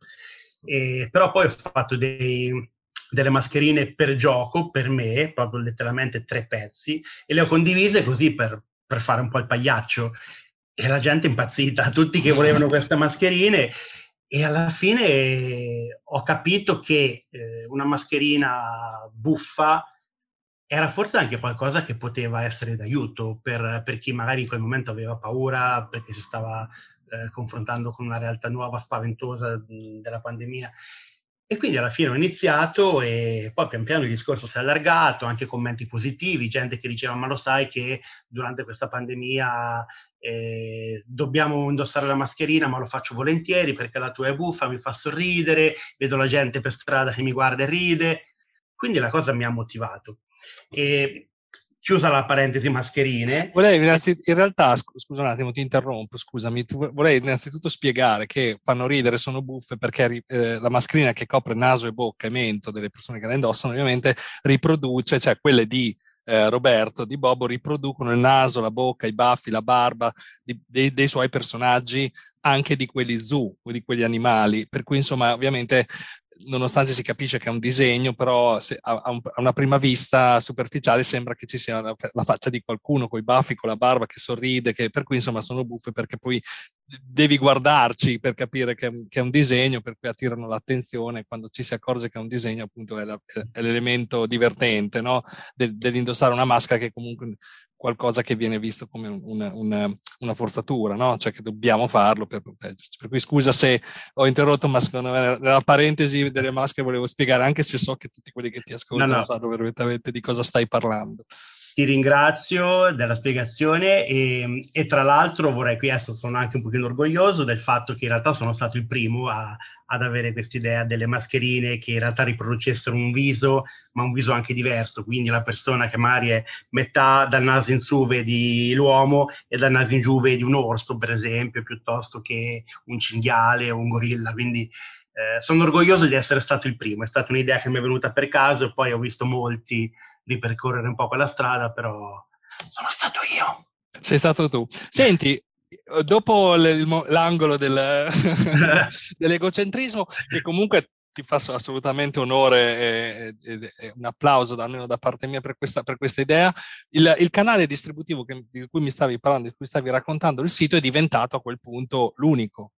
E, però poi ho fatto dei, delle mascherine per gioco, per me, proprio letteralmente tre pezzi, e le ho condivise così per, per fare un po' il pagliaccio. E la gente è impazzita, tutti che volevano queste mascherine. E alla fine ho capito che eh, una mascherina buffa era forse anche qualcosa che poteva essere d'aiuto per, per chi magari in quel momento aveva paura perché si stava eh, confrontando con una realtà nuova, spaventosa della pandemia E quindi alla fine ho iniziato e poi pian piano il discorso si è allargato, anche commenti positivi, gente che diceva ma lo sai che durante questa pandemia eh, dobbiamo indossare la mascherina ma lo faccio volentieri perché la tua è buffa, mi fa sorridere, vedo la gente per strada che mi guarda e ride, quindi la cosa mi ha motivato. E chiusa la parentesi mascherine. Volevi in realtà, scusa un attimo, ti interrompo, scusami, vorrei innanzitutto spiegare che fanno ridere, sono buffe perché eh, la mascherina che copre naso e bocca e mento delle persone che la indossano ovviamente riproduce, cioè quelle di eh, Roberto, di Bobo, riproducono il naso, la bocca, i baffi, la barba di, dei, dei suoi personaggi, anche di quelli zoo, di quegli animali, per cui insomma ovviamente nonostante si capisce che è un disegno, però se, a, a, una prima vista superficiale sembra che ci sia la, la faccia di qualcuno con i baffi, con la barba che sorride, che, per cui insomma sono buffe perché poi devi guardarci per capire che, che, è un disegno, per cui attirano l'attenzione. Quando ci si accorge che è un disegno, appunto, è, la, è l'elemento divertente no? De, dell'indossare una maschera che comunque qualcosa che viene visto come una, una, una forzatura, no? cioè che dobbiamo farlo per proteggerci. Per cui scusa se ho interrotto, ma secondo me nella parentesi delle maschere volevo spiegare, anche se so che tutti quelli che ti ascoltano no, no. sanno perfettamente di cosa stai parlando. Ti ringrazio della spiegazione e, e tra l'altro vorrei qui, adesso sono anche un pochino orgoglioso del fatto che in realtà sono stato il primo a, ad avere quest'idea delle mascherine che in realtà riproducessero un viso, ma un viso anche diverso, quindi la persona che magari è metà dal naso in su vedi l'uomo e dal naso in giù vedi un orso, per esempio, piuttosto che un cinghiale o un gorilla, quindi eh, sono orgoglioso di essere stato il primo, è stata un'idea che mi è venuta per caso e poi ho visto molti ripercorrere un po' quella strada, però sono stato io. Sei stato tu. Senti, dopo l'angolo del, dell'egocentrismo, che comunque ti fa assolutamente onore e, e, un applauso almeno da parte mia per questa, per questa idea. Il, il, canale distributivo che, di cui mi stavi parlando, di cui stavi raccontando, il sito è diventato a quel punto l'unico.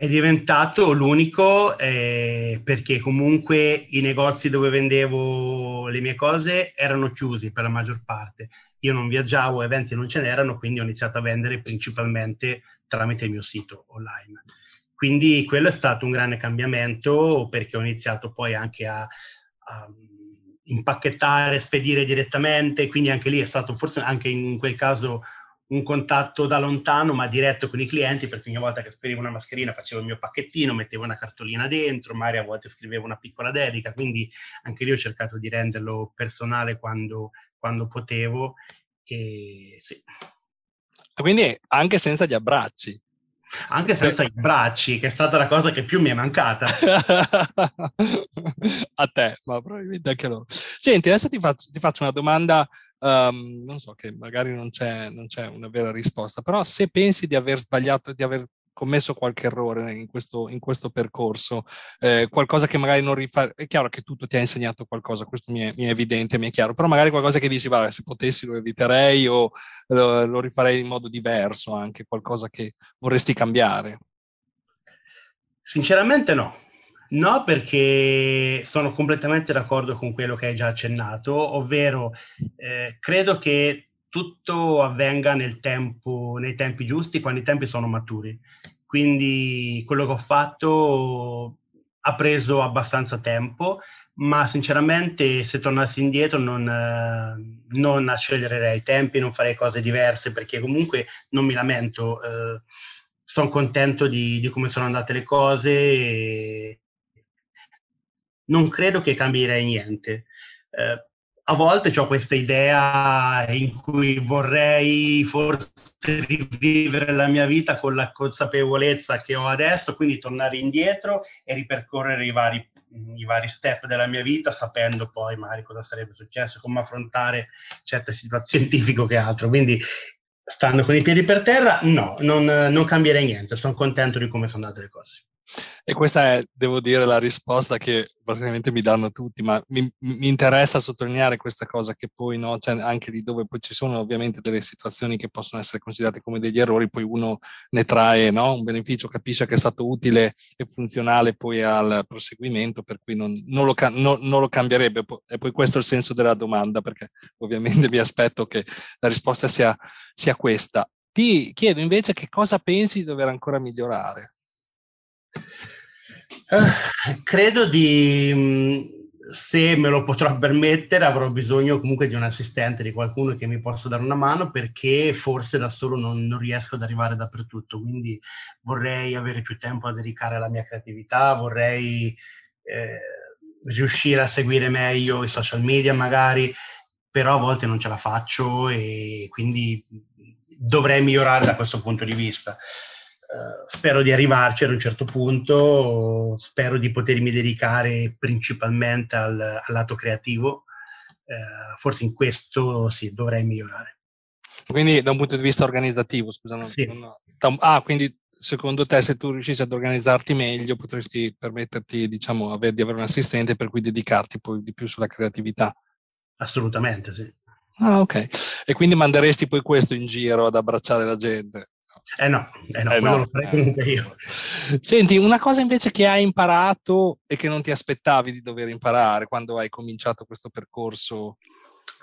È diventato l'unico eh, perché comunque i negozi dove vendevo le mie cose erano chiusi per la maggior parte io non viaggiavo, eventi non ce n'erano, quindi ho iniziato a vendere principalmente tramite il mio sito online. Quindi quello è stato un grande cambiamento perché ho iniziato poi anche a, a impacchettare, spedire direttamente, quindi anche lì è stato forse anche in quel caso un contatto da lontano ma diretto con i clienti perché ogni volta che spedivo una mascherina facevo il mio pacchettino, mettevo una cartolina dentro, magari a volte scrivevo una piccola dedica, quindi anche lì ho cercato di renderlo personale quando, quando potevo. E sì. Quindi anche senza gli abbracci. Anche senza gli abbracci, che è stata la cosa che più mi è mancata. a te, ma probabilmente anche a loro. Senti, adesso ti faccio, ti faccio una domanda, um, non so che magari non c'è, non c'è, una vera risposta, però se pensi di aver sbagliato, di aver commesso qualche errore in questo, in questo percorso, eh, qualcosa che magari non rifà, è chiaro che tutto ti ha insegnato qualcosa, questo mi è, mi è, evidente, mi è chiaro, però magari qualcosa che dici, vabbè, se potessi lo eviterei o lo, lo rifarei in modo diverso, anche qualcosa che vorresti cambiare. Sinceramente no. No, perché sono completamente d'accordo con quello che hai già accennato, ovvero eh, credo che tutto avvenga nel tempo, nei tempi giusti, quando i tempi sono maturi. Quindi quello che ho fatto ha preso abbastanza tempo, ma sinceramente se tornassi indietro non, eh, non accelererei i tempi, non farei cose diverse perché comunque non mi lamento, eh, sono contento di, di, come sono andate le cose e non credo che cambierei niente. Eh, a volte ho questa idea in cui vorrei forse rivivere la mia vita con la consapevolezza che ho adesso, quindi tornare indietro e ripercorrere i vari, i vari step della mia vita, sapendo poi magari cosa sarebbe successo, come affrontare certe situazioni scientifiche che altro. Quindi stando con i piedi per terra, no, non, non cambierei niente, sono contento di come sono andate le cose. E questa è, devo dire, la risposta che praticamente mi danno tutti, ma mi, mi interessa sottolineare questa cosa che poi, no, cioè anche lì dove poi ci sono ovviamente delle situazioni che possono essere considerate come degli errori, poi uno ne trae no, un beneficio, capisce che è stato utile e funzionale poi al proseguimento, per cui non, non, lo, no, non lo cambierebbe. E poi questo è il senso della domanda, perché ovviamente vi aspetto che la risposta sia, sia questa. Ti chiedo invece che cosa pensi di dover ancora migliorare. Uh, credo di, mm, se me lo potrò permettere, avrò bisogno comunque di un assistente, di qualcuno che mi possa dare una mano, perché forse da solo non, non riesco ad arrivare dappertutto. Quindi vorrei avere più tempo a dedicare alla mia creatività, vorrei eh, riuscire a seguire meglio i social media magari, però a volte non ce la faccio e quindi dovrei migliorare da questo punto di vista. Uh, spero di arrivarci ad un certo punto, spero di potermi dedicare principalmente al, al lato creativo, uh, forse in questo sì, dovrei migliorare. Quindi da un punto di vista organizzativo, scusa, sì. non, ah, quindi secondo te se tu riuscissi ad organizzarti meglio potresti permetterti diciamo di avere un assistente per cui dedicarti poi di più sulla creatività? Assolutamente sì. Ah ok, e quindi manderesti poi questo in giro ad abbracciare la gente? Eh no, eh no, eh no, lo farei eh. comunque io. Senti, una cosa invece che hai imparato e che non ti aspettavi di dover imparare quando hai cominciato questo percorso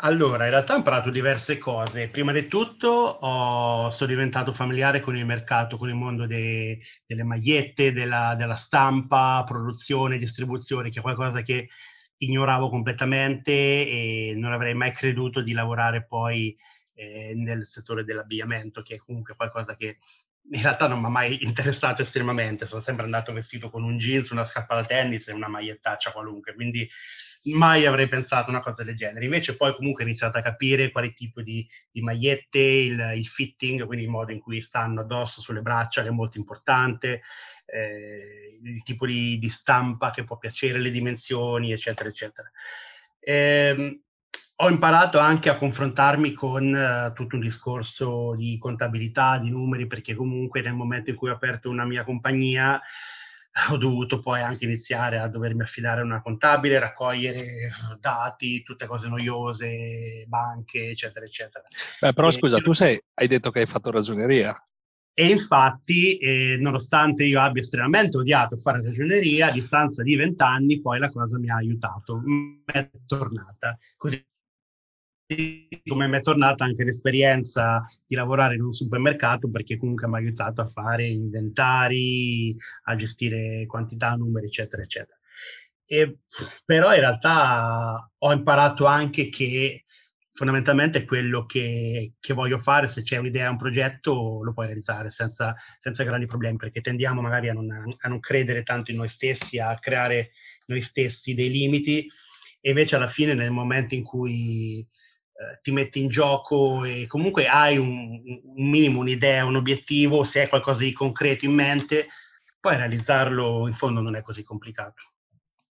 allora, in realtà ho imparato diverse cose. Prima di tutto ho, sono diventato familiare con il mercato, con il mondo de, delle magliette, della, della, stampa, produzione, distribuzione, che è qualcosa che ignoravo completamente e non avrei mai creduto di lavorare poi eh, nel settore dell'abbigliamento, che è comunque qualcosa che in realtà non mi ha mai interessato estremamente. Sono sempre andato vestito con un jeans, una scarpa da tennis e una magliettaccia qualunque, quindi mai avrei pensato una cosa del genere. Invece poi comunque ho iniziato a capire quali tipi di, di magliette, il, il, fitting, quindi il modo in cui stanno addosso sulle braccia, che è molto importante, eh, il tipo di, di, stampa che può piacere, le dimensioni, eccetera, eccetera. Eh, ho imparato anche a confrontarmi con uh, tutto un discorso di contabilità, di numeri, perché comunque nel momento in cui ho aperto una mia compagnia ho dovuto poi anche iniziare a dovermi affidare a una contabile, raccogliere dati, tutte cose noiose, banche, eccetera, eccetera. Beh, però e, scusa, tu sei, hai detto che hai fatto ragioneria. E infatti, eh, nonostante io abbia estremamente odiato fare ragioneria, a distanza di vent'anni poi la cosa mi ha aiutato, mi è tornata. Così come mi è tornata anche l'esperienza di lavorare in un supermercato perché comunque mi ha aiutato a fare inventari, a gestire quantità, numeri, eccetera, eccetera. E, però in realtà ho imparato anche che fondamentalmente quello che, che, voglio fare, se c'è un'idea, un progetto, lo puoi realizzare senza, senza grandi problemi, perché tendiamo magari a non, a non credere tanto in noi stessi, a creare noi stessi dei limiti, e invece alla fine nel momento in cui ti metti in gioco e comunque hai un, un, minimo, un'idea, un obiettivo, se hai qualcosa di concreto in mente, poi realizzarlo in fondo non è così complicato.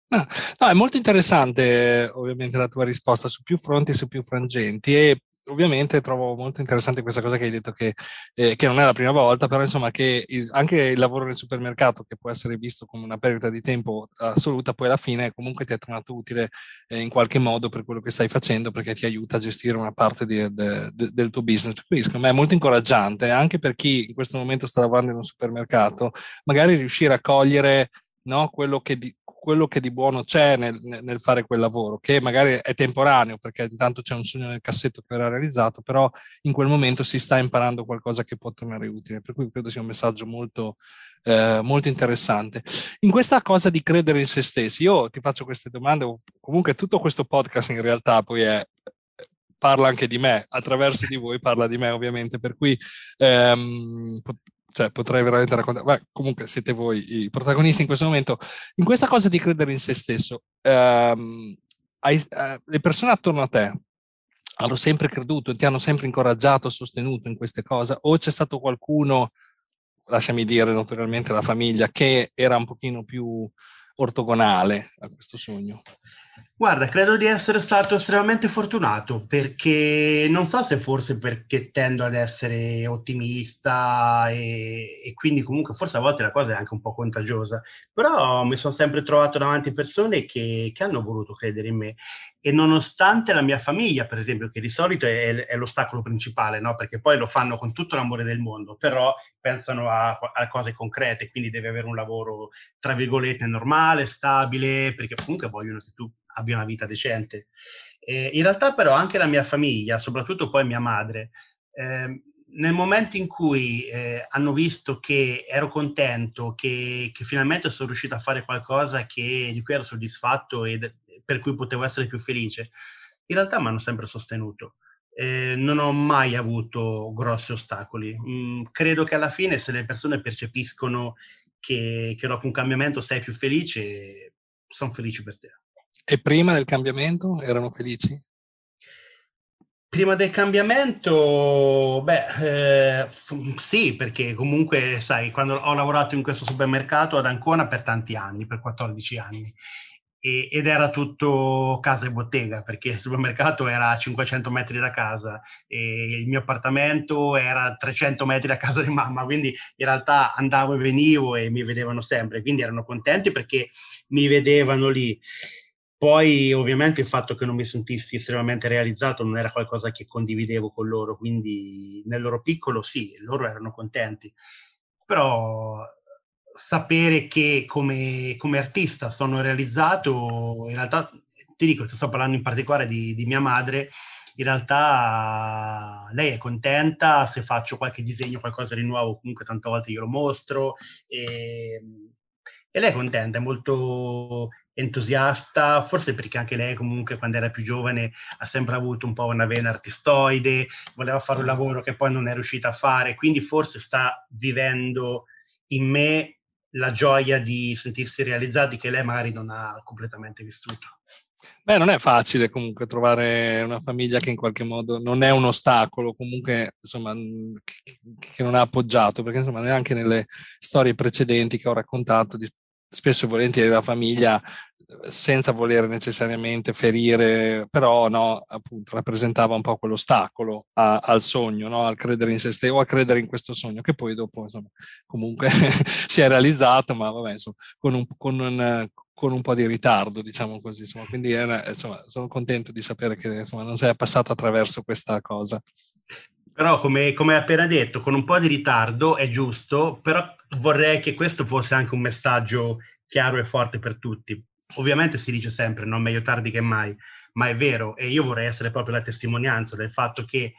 No, no, è molto interessante ovviamente la tua risposta su più fronti e su più frangenti e ovviamente trovo molto interessante questa cosa che hai detto che, eh, che non è la prima volta, però insomma che il, anche il lavoro nel supermercato, che può essere visto come una perdita di tempo assoluta, poi alla fine comunque ti è tornato utile eh, in qualche modo per quello che stai facendo, perché ti aiuta a gestire una parte di, de, de, del tuo business. Quindi secondo me è molto incoraggiante, anche per chi in questo momento sta lavorando in un supermercato, magari riuscire a cogliere no, quello che di, quello che di buono c'è nel, nel, fare quel lavoro, che magari è temporaneo perché intanto c'è un sogno nel cassetto che verrà realizzato, però in quel momento si sta imparando qualcosa che può tornare utile. Per cui credo sia un messaggio molto, eh, molto interessante. In questa cosa di credere in se stessi, io ti faccio queste domande, comunque tutto questo podcast in realtà poi è parla anche di me, attraverso di voi parla di me ovviamente, per cui ehm, cioè potrei veramente raccontare, Beh, comunque siete voi i protagonisti in questo momento, in questa cosa di credere in se stesso, ehm, hai, eh, le persone attorno a te hanno sempre creduto, ti hanno sempre incoraggiato, sostenuto in queste cose, o c'è stato qualcuno, lasciami dire naturalmente la famiglia, che era un pochino più ortogonale a questo sogno? Guarda, credo di essere stato estremamente fortunato perché non so se forse perché tendo ad essere ottimista e, e, quindi comunque forse a volte la cosa è anche un po' contagiosa, però mi sono sempre trovato davanti persone che, che hanno voluto credere in me e nonostante la mia famiglia, per esempio, che di solito è, è l'ostacolo principale, no? perché poi lo fanno con tutto l'amore del mondo, però pensano a, a cose concrete, quindi deve avere un lavoro, tra virgolette, normale, stabile, perché comunque vogliono che tu abbia una vita decente. Eh, in realtà però anche la mia famiglia, soprattutto poi mia madre, eh, nel momento in cui eh, hanno visto che ero contento, che, che, finalmente sono riuscito a fare qualcosa che, di cui ero soddisfatto e per cui potevo essere più felice, in realtà mi hanno sempre sostenuto. Eh, non ho mai avuto grossi ostacoli. Mm, credo che alla fine se le persone percepiscono che, che dopo un cambiamento sei più felice, sono felici per te. E prima del cambiamento erano felici? Prima del cambiamento, beh, eh, sì, perché comunque, sai, quando ho lavorato in questo supermercato ad Ancona per tanti anni, per 14 anni, e, ed era tutto casa e bottega, perché il supermercato era a 500 metri da casa e il mio appartamento era a 300 metri da casa di mamma, quindi in realtà andavo e venivo e mi vedevano sempre, quindi erano contenti perché mi vedevano lì. Poi ovviamente il fatto che non mi sentissi estremamente realizzato non era qualcosa che condividevo con loro, quindi nel loro piccolo sì, loro erano contenti. Però sapere che come, come artista sono realizzato, in realtà ti dico, ti sto parlando in particolare di, di mia madre, in realtà lei è contenta se faccio qualche disegno, qualcosa di nuovo, comunque tante volte io lo mostro e, e lei è contenta, è molto entusiasta, forse perché anche lei comunque quando era più giovane ha sempre avuto un po' una vena artistoide, voleva fare un lavoro che poi non è riuscita a fare, quindi forse sta vivendo in me la gioia di sentirsi realizzati che lei magari non ha completamente vissuto. Beh, non è facile comunque trovare una famiglia che in qualche modo non è un ostacolo, comunque insomma, che non ha appoggiato, perché insomma neanche nelle storie precedenti che ho raccontato di spesso e volentieri la famiglia senza voler necessariamente ferire, però no, appunto rappresentava un po' quell'ostacolo a, al sogno, no? al credere in se stesso o a credere in questo sogno, che poi dopo insomma, comunque si è realizzato, ma vabbè, insomma, con, un, con, un, con un po' di ritardo, diciamo così. Insomma, quindi era, insomma, sono contento di sapere che insomma, non sei passato attraverso questa cosa. Però, come, come appena detto, con un po' di ritardo è giusto, però vorrei che questo fosse anche un messaggio chiaro e forte per tutti ovviamente si dice sempre non meglio tardi che mai, ma è vero e io vorrei essere proprio la testimonianza del fatto che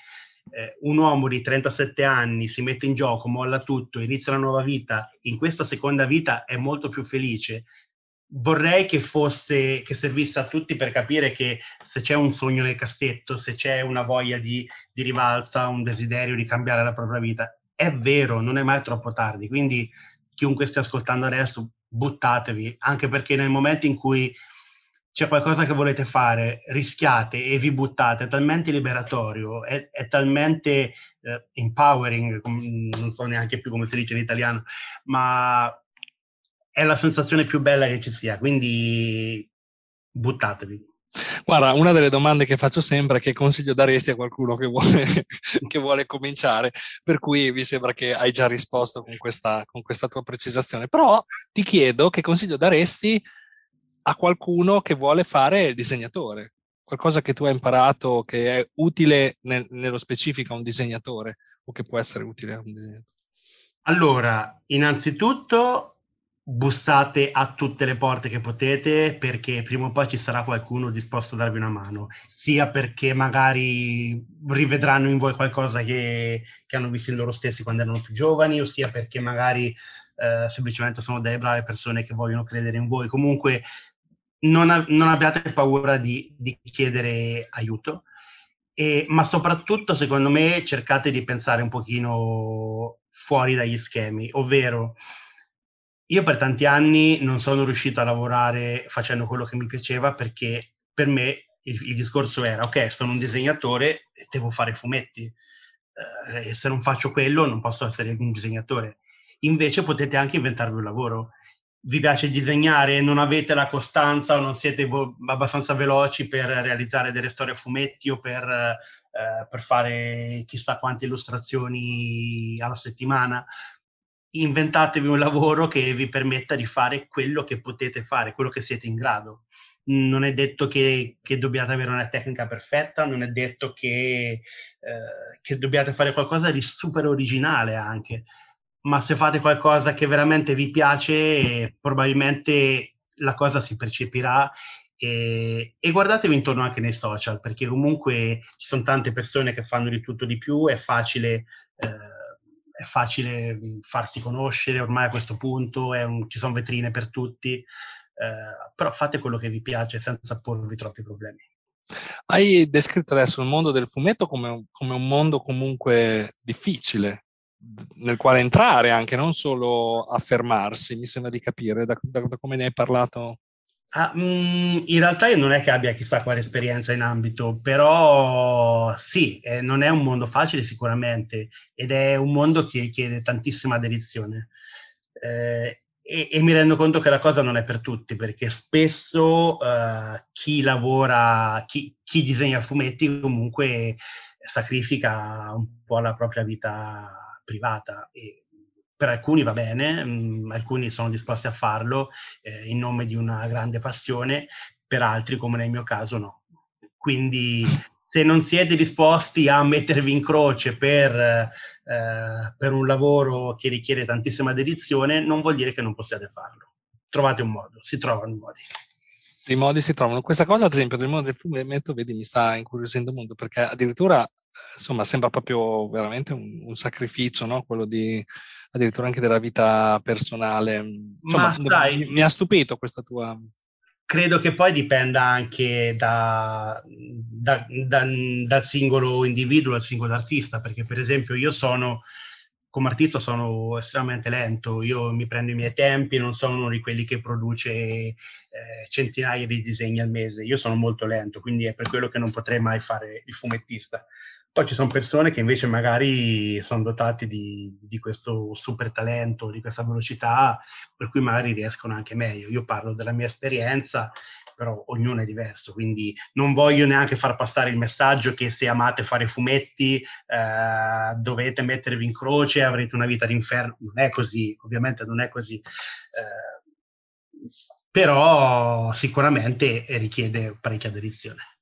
eh, un uomo di 37 anni si mette in gioco, molla tutto, inizia una nuova vita, in questa seconda vita è molto più felice. Vorrei che fosse, che servisse a tutti per capire che se c'è un sogno nel cassetto, se c'è una voglia di, di rivalsa, un desiderio di cambiare la propria vita, è vero, non è mai troppo tardi. Quindi chiunque stia ascoltando adesso buttatevi, anche perché nel momento in cui c'è qualcosa che volete fare, rischiate e vi buttate, è talmente liberatorio, è, è talmente eh, empowering, non so neanche più come si dice in italiano, ma è la sensazione più bella che ci sia, quindi buttatevi. Guarda, una delle domande che faccio sempre è che consiglio daresti a qualcuno che vuole, che vuole cominciare, per cui mi sembra che hai già risposto con questa, con questa tua precisazione, però ti chiedo che consiglio daresti a qualcuno che vuole fare il disegnatore, qualcosa che tu hai imparato che è utile nel, nello specifico a un disegnatore o che può essere utile a un disegnatore. Allora, innanzitutto bussate a tutte le porte che potete perché prima o poi ci sarà qualcuno disposto a darvi una mano, sia perché magari rivedranno in voi qualcosa che, che hanno visto in loro stessi quando erano più giovani, o sia perché magari eh, semplicemente sono delle brave persone che vogliono credere in voi. Comunque non, a, non abbiate paura di, di chiedere aiuto. E, ma soprattutto, secondo me, cercate di pensare un pochino fuori dagli schemi, ovvero io per tanti anni non sono riuscito a lavorare facendo quello che mi piaceva perché per me il, il discorso era ok, sono un disegnatore e devo fare fumetti eh, e se non faccio quello non posso essere un disegnatore. Invece potete anche inventarvi un lavoro. Vi piace disegnare, non avete la costanza o non siete vo- abbastanza veloci per realizzare delle storie a fumetti o per, eh, per fare chissà quante illustrazioni alla settimana inventatevi un lavoro che vi permetta di fare quello che potete fare, quello che siete in grado. Non è detto che, che dobbiate avere una tecnica perfetta, non è detto che, eh, che dobbiate fare qualcosa di super originale anche, ma se fate qualcosa che veramente vi piace, probabilmente la cosa si percepirà E, e, guardatevi intorno anche nei social, perché comunque ci sono tante persone che fanno di tutto di più, è facile, eh, è facile farsi conoscere ormai a questo punto, un, ci sono vetrine per tutti, eh, però fate quello che vi piace senza porvi troppi problemi. Hai descritto adesso il mondo del fumetto come, come un mondo comunque difficile, nel quale entrare anche, non solo affermarsi, mi sembra di capire, da, da, da come ne hai parlato. Ah, mh, mm, in realtà io non è che abbia chissà quale esperienza in ambito, però sì, eh, non è un mondo facile sicuramente ed è un mondo che chiede tantissima dedizione. Eh, e, e, mi rendo conto che la cosa non è per tutti, perché spesso uh, chi lavora, chi, chi, disegna fumetti comunque sacrifica un po' la propria vita privata. E per alcuni va bene, mh, mm, alcuni sono disposti a farlo eh, in nome di una grande passione, per altri, come nel mio caso, no. Quindi se non siete disposti a mettervi in croce per, eh, per un lavoro che richiede tantissima dedizione, non vuol dire che non possiate farlo. Trovate un modo, si trovano modi. I modi si trovano. Questa cosa, ad esempio, del mondo del fumetto, vedi, mi sta incuriosendo molto perché addirittura, insomma, sembra proprio veramente un, un sacrificio, no? Quello di addirittura anche della vita personale. Insomma, Ma sai, mi ha stupito questa tua credo che poi dipenda anche da, da, da, dal singolo individuo, dal singolo artista, perché per esempio io sono, come artista sono estremamente lento, io mi prendo i miei tempi, non sono uno di quelli che produce eh, centinaia di disegni al mese, io sono molto lento, quindi è per quello che non potrei mai fare il fumettista. Poi ci sono persone che invece magari sono dotati di, di, questo super talento, di questa velocità, per cui magari riescono anche meglio. Io parlo della mia esperienza, però ognuno è diverso, quindi non voglio neanche far passare il messaggio che se amate fare fumetti eh, dovete mettervi in croce avrete una vita d'inferno. Non è così, ovviamente non è così. Eh, però sicuramente richiede parecchia dedizione.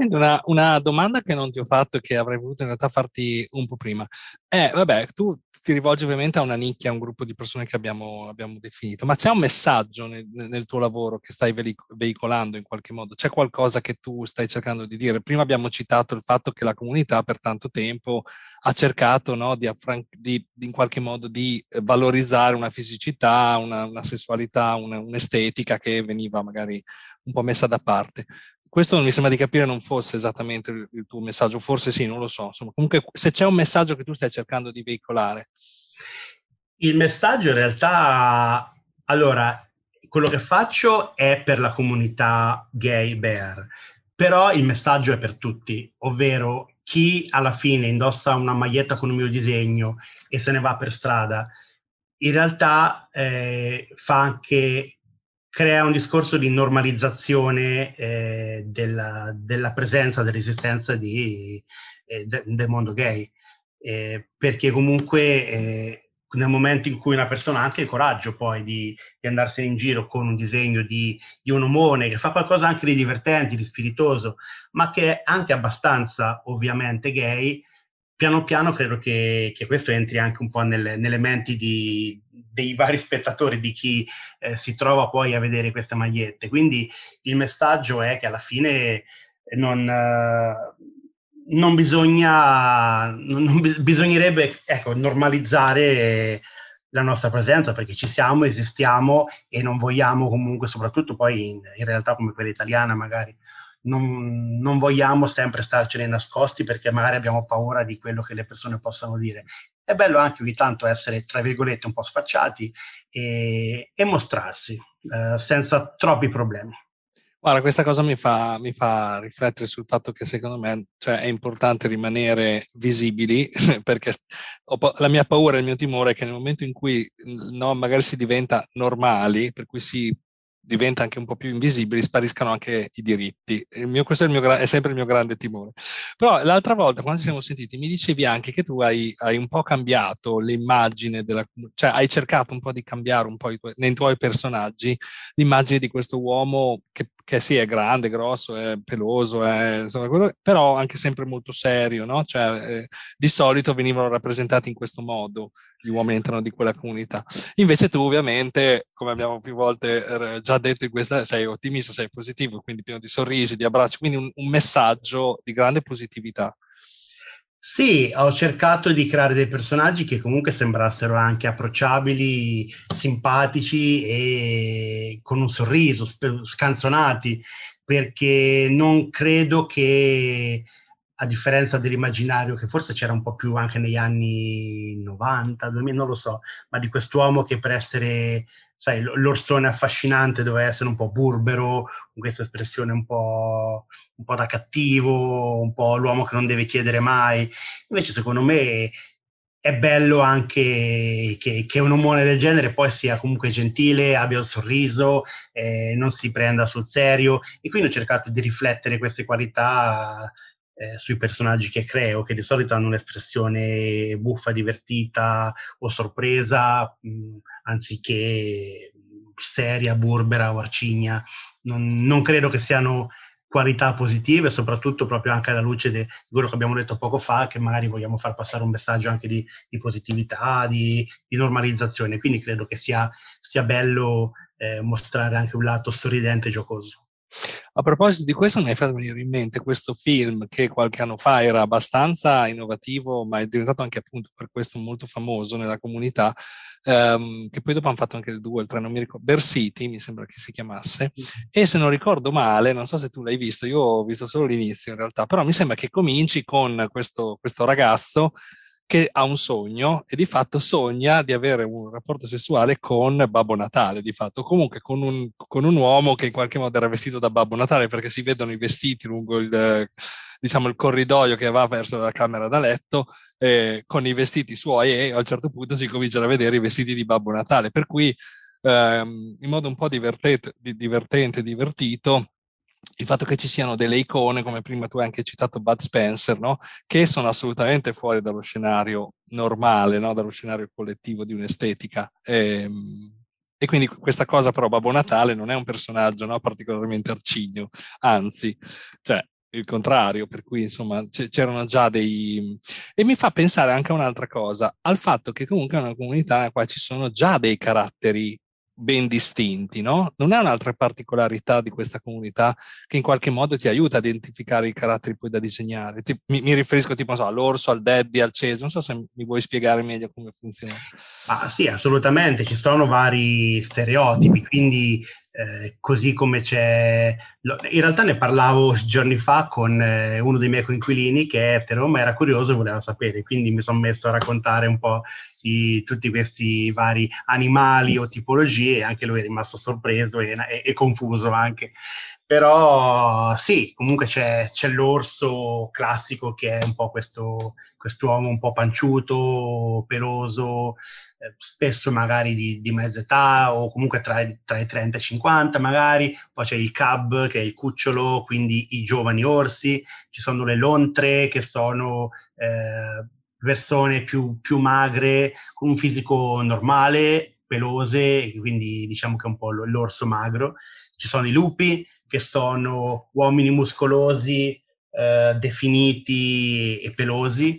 Una, una, domanda che non ti ho fatto e che avrei voluto in realtà farti un po' prima. Eh, vabbè, tu ti rivolgi ovviamente a una nicchia, a un gruppo di persone che abbiamo, abbiamo definito, ma c'è un messaggio nel, nel, tuo lavoro che stai veicolando in qualche modo? C'è qualcosa che tu stai cercando di dire? Prima abbiamo citato il fatto che la comunità per tanto tempo ha cercato no, di, affran- di, di, in qualche modo di valorizzare una fisicità, una, una sessualità, una, un'estetica che veniva magari un po' messa da parte questo mi sembra di capire non fosse esattamente il, il, tuo messaggio, forse sì, non lo so. Insomma, comunque se c'è un messaggio che tu stai cercando di veicolare. Il messaggio in realtà, allora, quello che faccio è per la comunità gay bear, però il messaggio è per tutti, ovvero chi alla fine indossa una maglietta con un mio disegno e se ne va per strada, in realtà eh, fa anche crea un discorso di normalizzazione eh, della, della, presenza, dell'esistenza di, eh, de, del mondo gay, eh, perché comunque eh, nel momento in cui una persona ha anche il coraggio poi di, di andarsene in giro con un disegno di, di, un omone che fa qualcosa anche di divertente, di spiritoso, ma che è anche abbastanza ovviamente gay, piano piano credo che, che questo entri anche un po' nelle, nelle menti di, dei vari spettatori, di chi eh, si trova poi a vedere queste magliette. Quindi il messaggio è che alla fine non, eh, non bisogna, non bisognerebbe ecco, normalizzare la nostra presenza perché ci siamo, esistiamo e non vogliamo comunque, soprattutto poi in, in realtà come quella italiana magari, non, non, vogliamo sempre starcene nascosti perché magari abbiamo paura di quello che le persone possano dire. È bello anche ogni tanto essere, tra virgolette, un po' sfacciati e, e mostrarsi eh, senza troppi problemi. Guarda, questa cosa mi fa, mi fa, riflettere sul fatto che secondo me cioè, è importante rimanere visibili, perché ho, la mia paura il mio timore è che nel momento in cui no, magari si diventa normali, per cui si diventa anche un po' più invisibili, spariscano anche i diritti. Mio, questo è, mio, è, sempre il mio grande timore. Però l'altra volta, quando ci siamo sentiti, mi dicevi anche che tu hai, hai un po' cambiato l'immagine della cioè hai cercato un po' di cambiare un po' tuoi, nei tuoi personaggi l'immagine di questo uomo che, che sì, è grande, grosso, è peloso, è, insomma, quello, però anche sempre molto serio, no? Cioè, eh, di solito venivano rappresentati in questo modo gli uomini all'interno di quella comunità. Invece tu ovviamente, come abbiamo più volte già detto in questa, sei ottimista, sei positivo, quindi pieno di sorrisi, di abbracci, quindi un, un messaggio di grande positività. Sì, ho cercato di creare dei personaggi che comunque sembrassero anche approcciabili, simpatici e con un sorriso, scanzonati, perché non credo che, a differenza dell'immaginario che forse c'era un po' più anche negli anni 90, 2000, non lo so, ma di quest'uomo che per essere sai, l'orsone affascinante doveva essere un po' burbero, con questa espressione un po', un po' da cattivo, un po' l'uomo che non deve chiedere mai. Invece, secondo me, è bello anche che, che, un uomo del genere poi sia comunque gentile, abbia il sorriso, eh, non si prenda sul serio. E quindi ho cercato di riflettere queste qualità eh, sui personaggi che creo, che di solito hanno un'espressione buffa, divertita o sorpresa, mh, anziché seria, burbera o arcigna. Non, non, credo che siano qualità positive, soprattutto proprio anche alla luce di quello che abbiamo detto poco fa, che magari vogliamo far passare un messaggio anche di, di positività, di, di, normalizzazione. Quindi credo che sia, sia bello eh, mostrare anche un lato sorridente e giocoso. A proposito di questo, mi hai fatto venire in mente questo film che qualche anno fa era abbastanza innovativo, ma è diventato anche appunto per questo molto famoso nella comunità, ehm, che poi dopo hanno fatto anche il 2 il 3, non mi ricordo, Bear City mi sembra che si chiamasse, e se non ricordo male, non so se tu l'hai visto, io ho visto solo l'inizio in realtà, però mi sembra che cominci con questo, questo ragazzo che ha un sogno e di fatto sogna di avere un rapporto sessuale con Babbo Natale, di fatto, comunque con un, con un uomo che in qualche modo era vestito da Babbo Natale perché si vedono i vestiti lungo il, diciamo, il corridoio che va verso la camera da letto eh, con i vestiti suoi e a un certo punto si cominciano a vedere i vestiti di Babbo Natale, per cui ehm, in modo un po' divertente, divertente divertito, il fatto che ci siano delle icone, come prima tu hai anche citato Bud Spencer, no? che sono assolutamente fuori dallo scenario normale, no? dallo scenario collettivo di un'estetica. E, ehm, e, quindi questa cosa però Babbo Natale non è un personaggio no? particolarmente arcigno, anzi, cioè il contrario, per cui insomma c'erano già dei... E mi fa pensare anche a un'altra cosa, al fatto che comunque è una comunità nella quale ci sono già dei caratteri ben distinti, no? Non è un'altra particolarità di questa comunità che in qualche modo ti aiuta a identificare i caratteri poi da disegnare. Ti, mi, mi, riferisco tipo so, all'orso, al daddy, al ceso, non so se mi vuoi spiegare meglio come funziona. Ah, sì, assolutamente, ci sono vari stereotipi, quindi eh, così come c'è... In realtà ne parlavo giorni fa con eh, uno dei miei coinquilini che è etero, ma era curioso e voleva sapere, quindi mi sono messo a raccontare un po' di tutti questi vari animali o tipologie anche lui è rimasto sorpreso e, e, e confuso anche. Però sì, comunque c'è, c'è, l'orso classico che è un po' questo quest'uomo un po' panciuto, peloso, spesso magari di, di, mezza età o comunque tra, tra, i 30 e i 50 magari, poi c'è il cub che è il cucciolo, quindi i giovani orsi, ci sono le lontre che sono eh, persone più, più magre con un fisico normale, pelose, quindi diciamo che è un po' l'orso magro, ci sono i lupi che sono uomini muscolosi, eh, definiti e pelosi,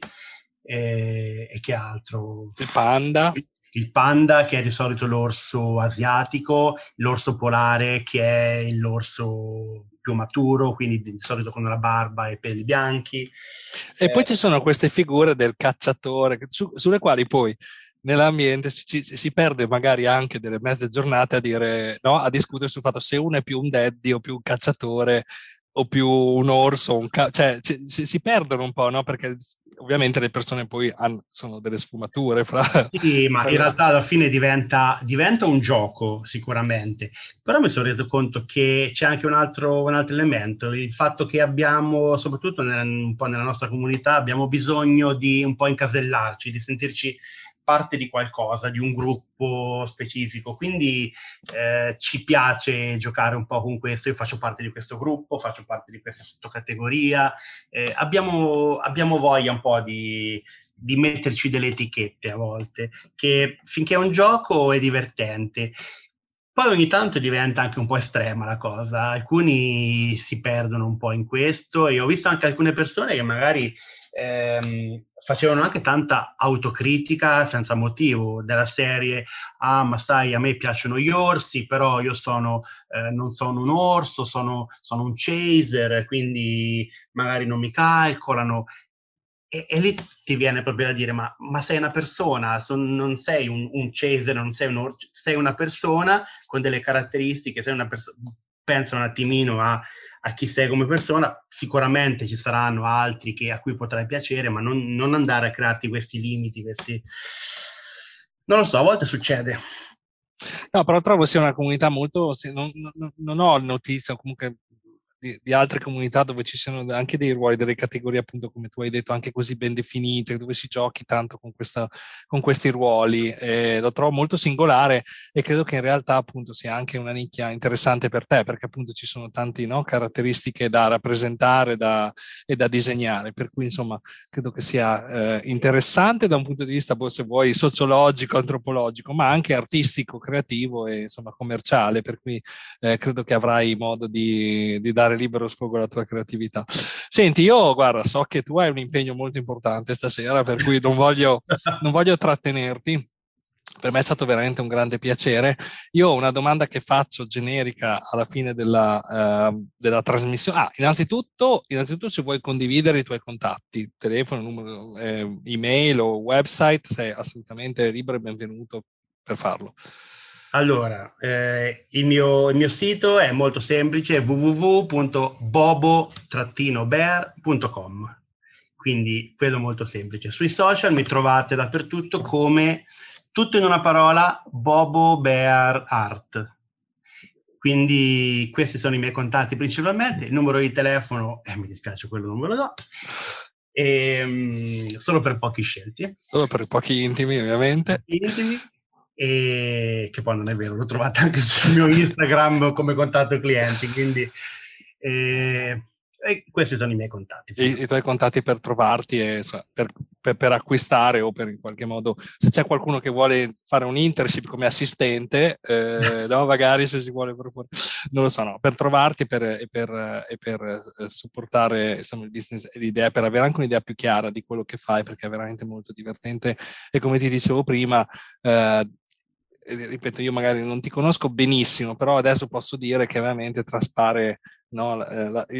e, e che altro? Il panda. Il panda, che è di solito l'orso asiatico, l'orso polare, che è l'orso più maturo, quindi di solito con la barba e peli bianchi. E eh, poi ci sono queste figure del cacciatore, su, sulle quali poi nell'ambiente si, si, perde magari anche delle mezze giornate a dire no, a discutere sul fatto se uno è più un daddy o più un cacciatore o più un orso, un ca- cioè ci, si perdono un po', no? Perché ovviamente le persone poi hanno, sono delle sfumature fra... Sì, ma in realtà alla fine diventa, diventa, un gioco sicuramente, però mi sono reso conto che c'è anche un altro, un altro elemento, il fatto che abbiamo, soprattutto nel, un po' nella nostra comunità, abbiamo bisogno di un po' incasellarci, di sentirci parte di qualcosa, di un gruppo specifico, quindi eh, ci piace giocare un po' con questo, io faccio parte di questo gruppo, faccio parte di questa sottocategoria, eh, abbiamo, abbiamo voglia un po' di, di metterci delle etichette a volte, che finché è un gioco è divertente. Poi ogni tanto diventa anche un po' estrema la cosa, alcuni si perdono un po' in questo e ho visto anche alcune persone che magari ehm, facevano anche tanta autocritica senza motivo della serie. Ah ma sai a me piacciono gli orsi però io sono, eh, non sono un orso sono, sono un chaser quindi magari non mi calcolano e, e, lì ti viene proprio da dire, ma, ma sei una persona, son, non sei un, un chaser, non sei un sei una persona con delle caratteristiche, sei una persona, pensa un attimino a, a, chi sei come persona, sicuramente ci saranno altri che, a cui potrai piacere, ma non, non andare a crearti questi limiti, questi... Non lo so, a volte succede. No, però trovo sia una comunità molto... Non, non, non ho notizia, comunque di, di, altre comunità dove ci siano anche dei ruoli, delle categorie appunto come tu hai detto anche così ben definite, dove si giochi tanto con, questa, con questi ruoli. Eh, lo trovo molto singolare e credo che in realtà appunto sia anche una nicchia interessante per te perché appunto ci sono tante no, caratteristiche da rappresentare da, e da disegnare, per cui insomma credo che sia eh, interessante da un punto di vista, boh, se vuoi, sociologico, antropologico, ma anche artistico, creativo e insomma commerciale, per cui eh, credo che avrai modo di, di dare dare libero sfogo alla tua creatività. Senti, io guarda, so che tu hai un impegno molto importante stasera, per cui non voglio, non voglio trattenerti per me è stato veramente un grande piacere. Io ho una domanda che faccio generica alla fine della, uh, della trasmissione. Ah, innanzitutto, innanzitutto, se vuoi condividere i tuoi contatti, telefono, numero, eh, email o website, sei assolutamente libero e benvenuto per farlo. Allora, eh, il, mio, il, mio, sito è molto semplice, www.bobo-bear.com, quindi quello molto semplice. Sui social mi trovate dappertutto come, tutto in una parola, Bobo Bear Art. Quindi questi sono i miei contatti principalmente, il numero di telefono, eh, mi dispiace quello non ve lo do, e, um, solo per pochi scelti. Solo per pochi intimi ovviamente. Intimi e che poi non è vero, lo trovate anche sul mio Instagram come contatto clienti, quindi eh, questi sono i miei contatti. I, i tuoi contatti per trovarti e per, per, per, acquistare o per in qualche modo, se c'è qualcuno che vuole fare un internship come assistente, eh, no, magari se si vuole proporre, non lo so, no, per trovarti per, e per, e per eh, supportare insomma, il business e l'idea, per avere anche un'idea più chiara di quello che fai, perché è veramente molto divertente e come ti dicevo prima, eh, ripeto, io magari non ti conosco benissimo, però adesso posso dire che veramente traspare no,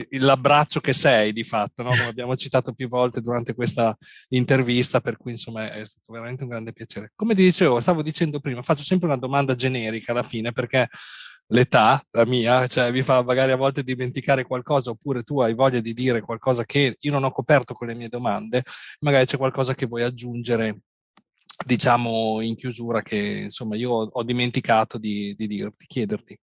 l'abbraccio che sei di fatto, no? come abbiamo citato più volte durante questa intervista, per cui insomma è stato veramente un grande piacere. Come ti dicevo, stavo dicendo prima, faccio sempre una domanda generica alla fine perché l'età, la mia, cioè mi fa magari a volte dimenticare qualcosa oppure tu hai voglia di dire qualcosa che io non ho coperto con le mie domande, magari c'è qualcosa che vuoi aggiungere diciamo in chiusura che insomma io ho dimenticato di, di dirti, chiederti.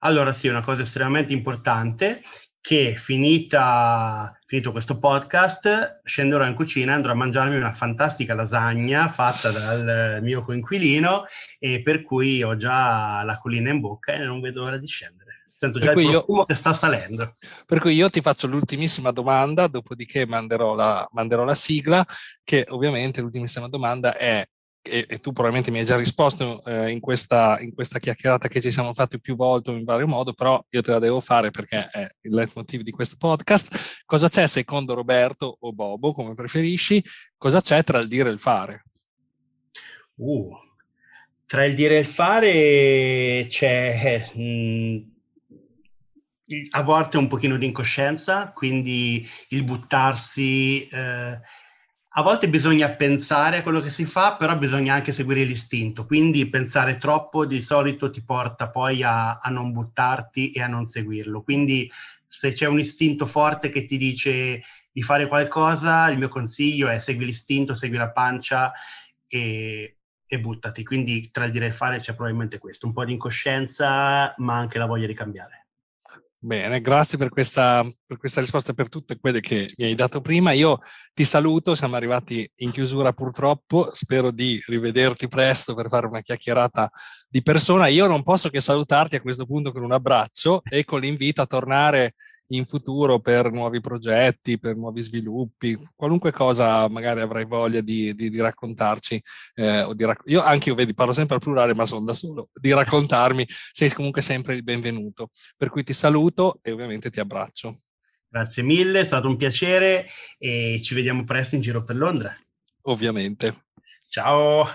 Allora sì, una cosa estremamente importante che finita, finito questo podcast scenderò in cucina e andrò a mangiarmi una fantastica lasagna fatta dal mio coinquilino e per cui ho già la collina in bocca e non vedo l'ora di scendere. Sento già il profumo io, che sta salendo. Per cui io ti faccio l'ultimissima domanda, dopodiché manderò la, manderò la sigla, che ovviamente l'ultimissima domanda è e, e, tu probabilmente mi hai già risposto eh, in, questa, in, questa, chiacchierata che ci siamo fatti più volte in vario modo, però io te la devo fare perché è il leitmotiv di questo podcast. Cosa c'è secondo Roberto o Bobo, come preferisci? Cosa c'è tra il dire e il fare? Uh, tra il dire e il fare c'è mh, mm, a volte un pochino di incoscienza, quindi il buttarsi... Eh, a volte bisogna pensare a quello che si fa, però bisogna anche seguire l'istinto. Quindi pensare troppo di solito ti porta poi a, a, non buttarti e a non seguirlo. Quindi se c'è un istinto forte che ti dice di fare qualcosa, il mio consiglio è segui l'istinto, segui la pancia e, e buttati. Quindi tra il dire e fare c'è probabilmente questo, un po' di incoscienza, ma anche la voglia di cambiare. Bene, grazie per questa, per questa risposta e per tutte quelle che mi hai dato prima. Io ti saluto, siamo arrivati in chiusura purtroppo, spero di rivederti presto per fare una chiacchierata di persona. Io non posso che salutarti a questo punto con un abbraccio e con l'invito a tornare in futuro per nuovi progetti, per nuovi sviluppi, qualunque cosa magari avrai voglia di, di, di raccontarci. Eh, o di rac- io anche io vedi, parlo sempre al plurale, ma sono da solo, di raccontarmi, sei comunque sempre il benvenuto. Per cui ti saluto e ovviamente ti abbraccio. Grazie mille, è stato un piacere e ci vediamo presto in giro per Londra. Ovviamente. Ciao.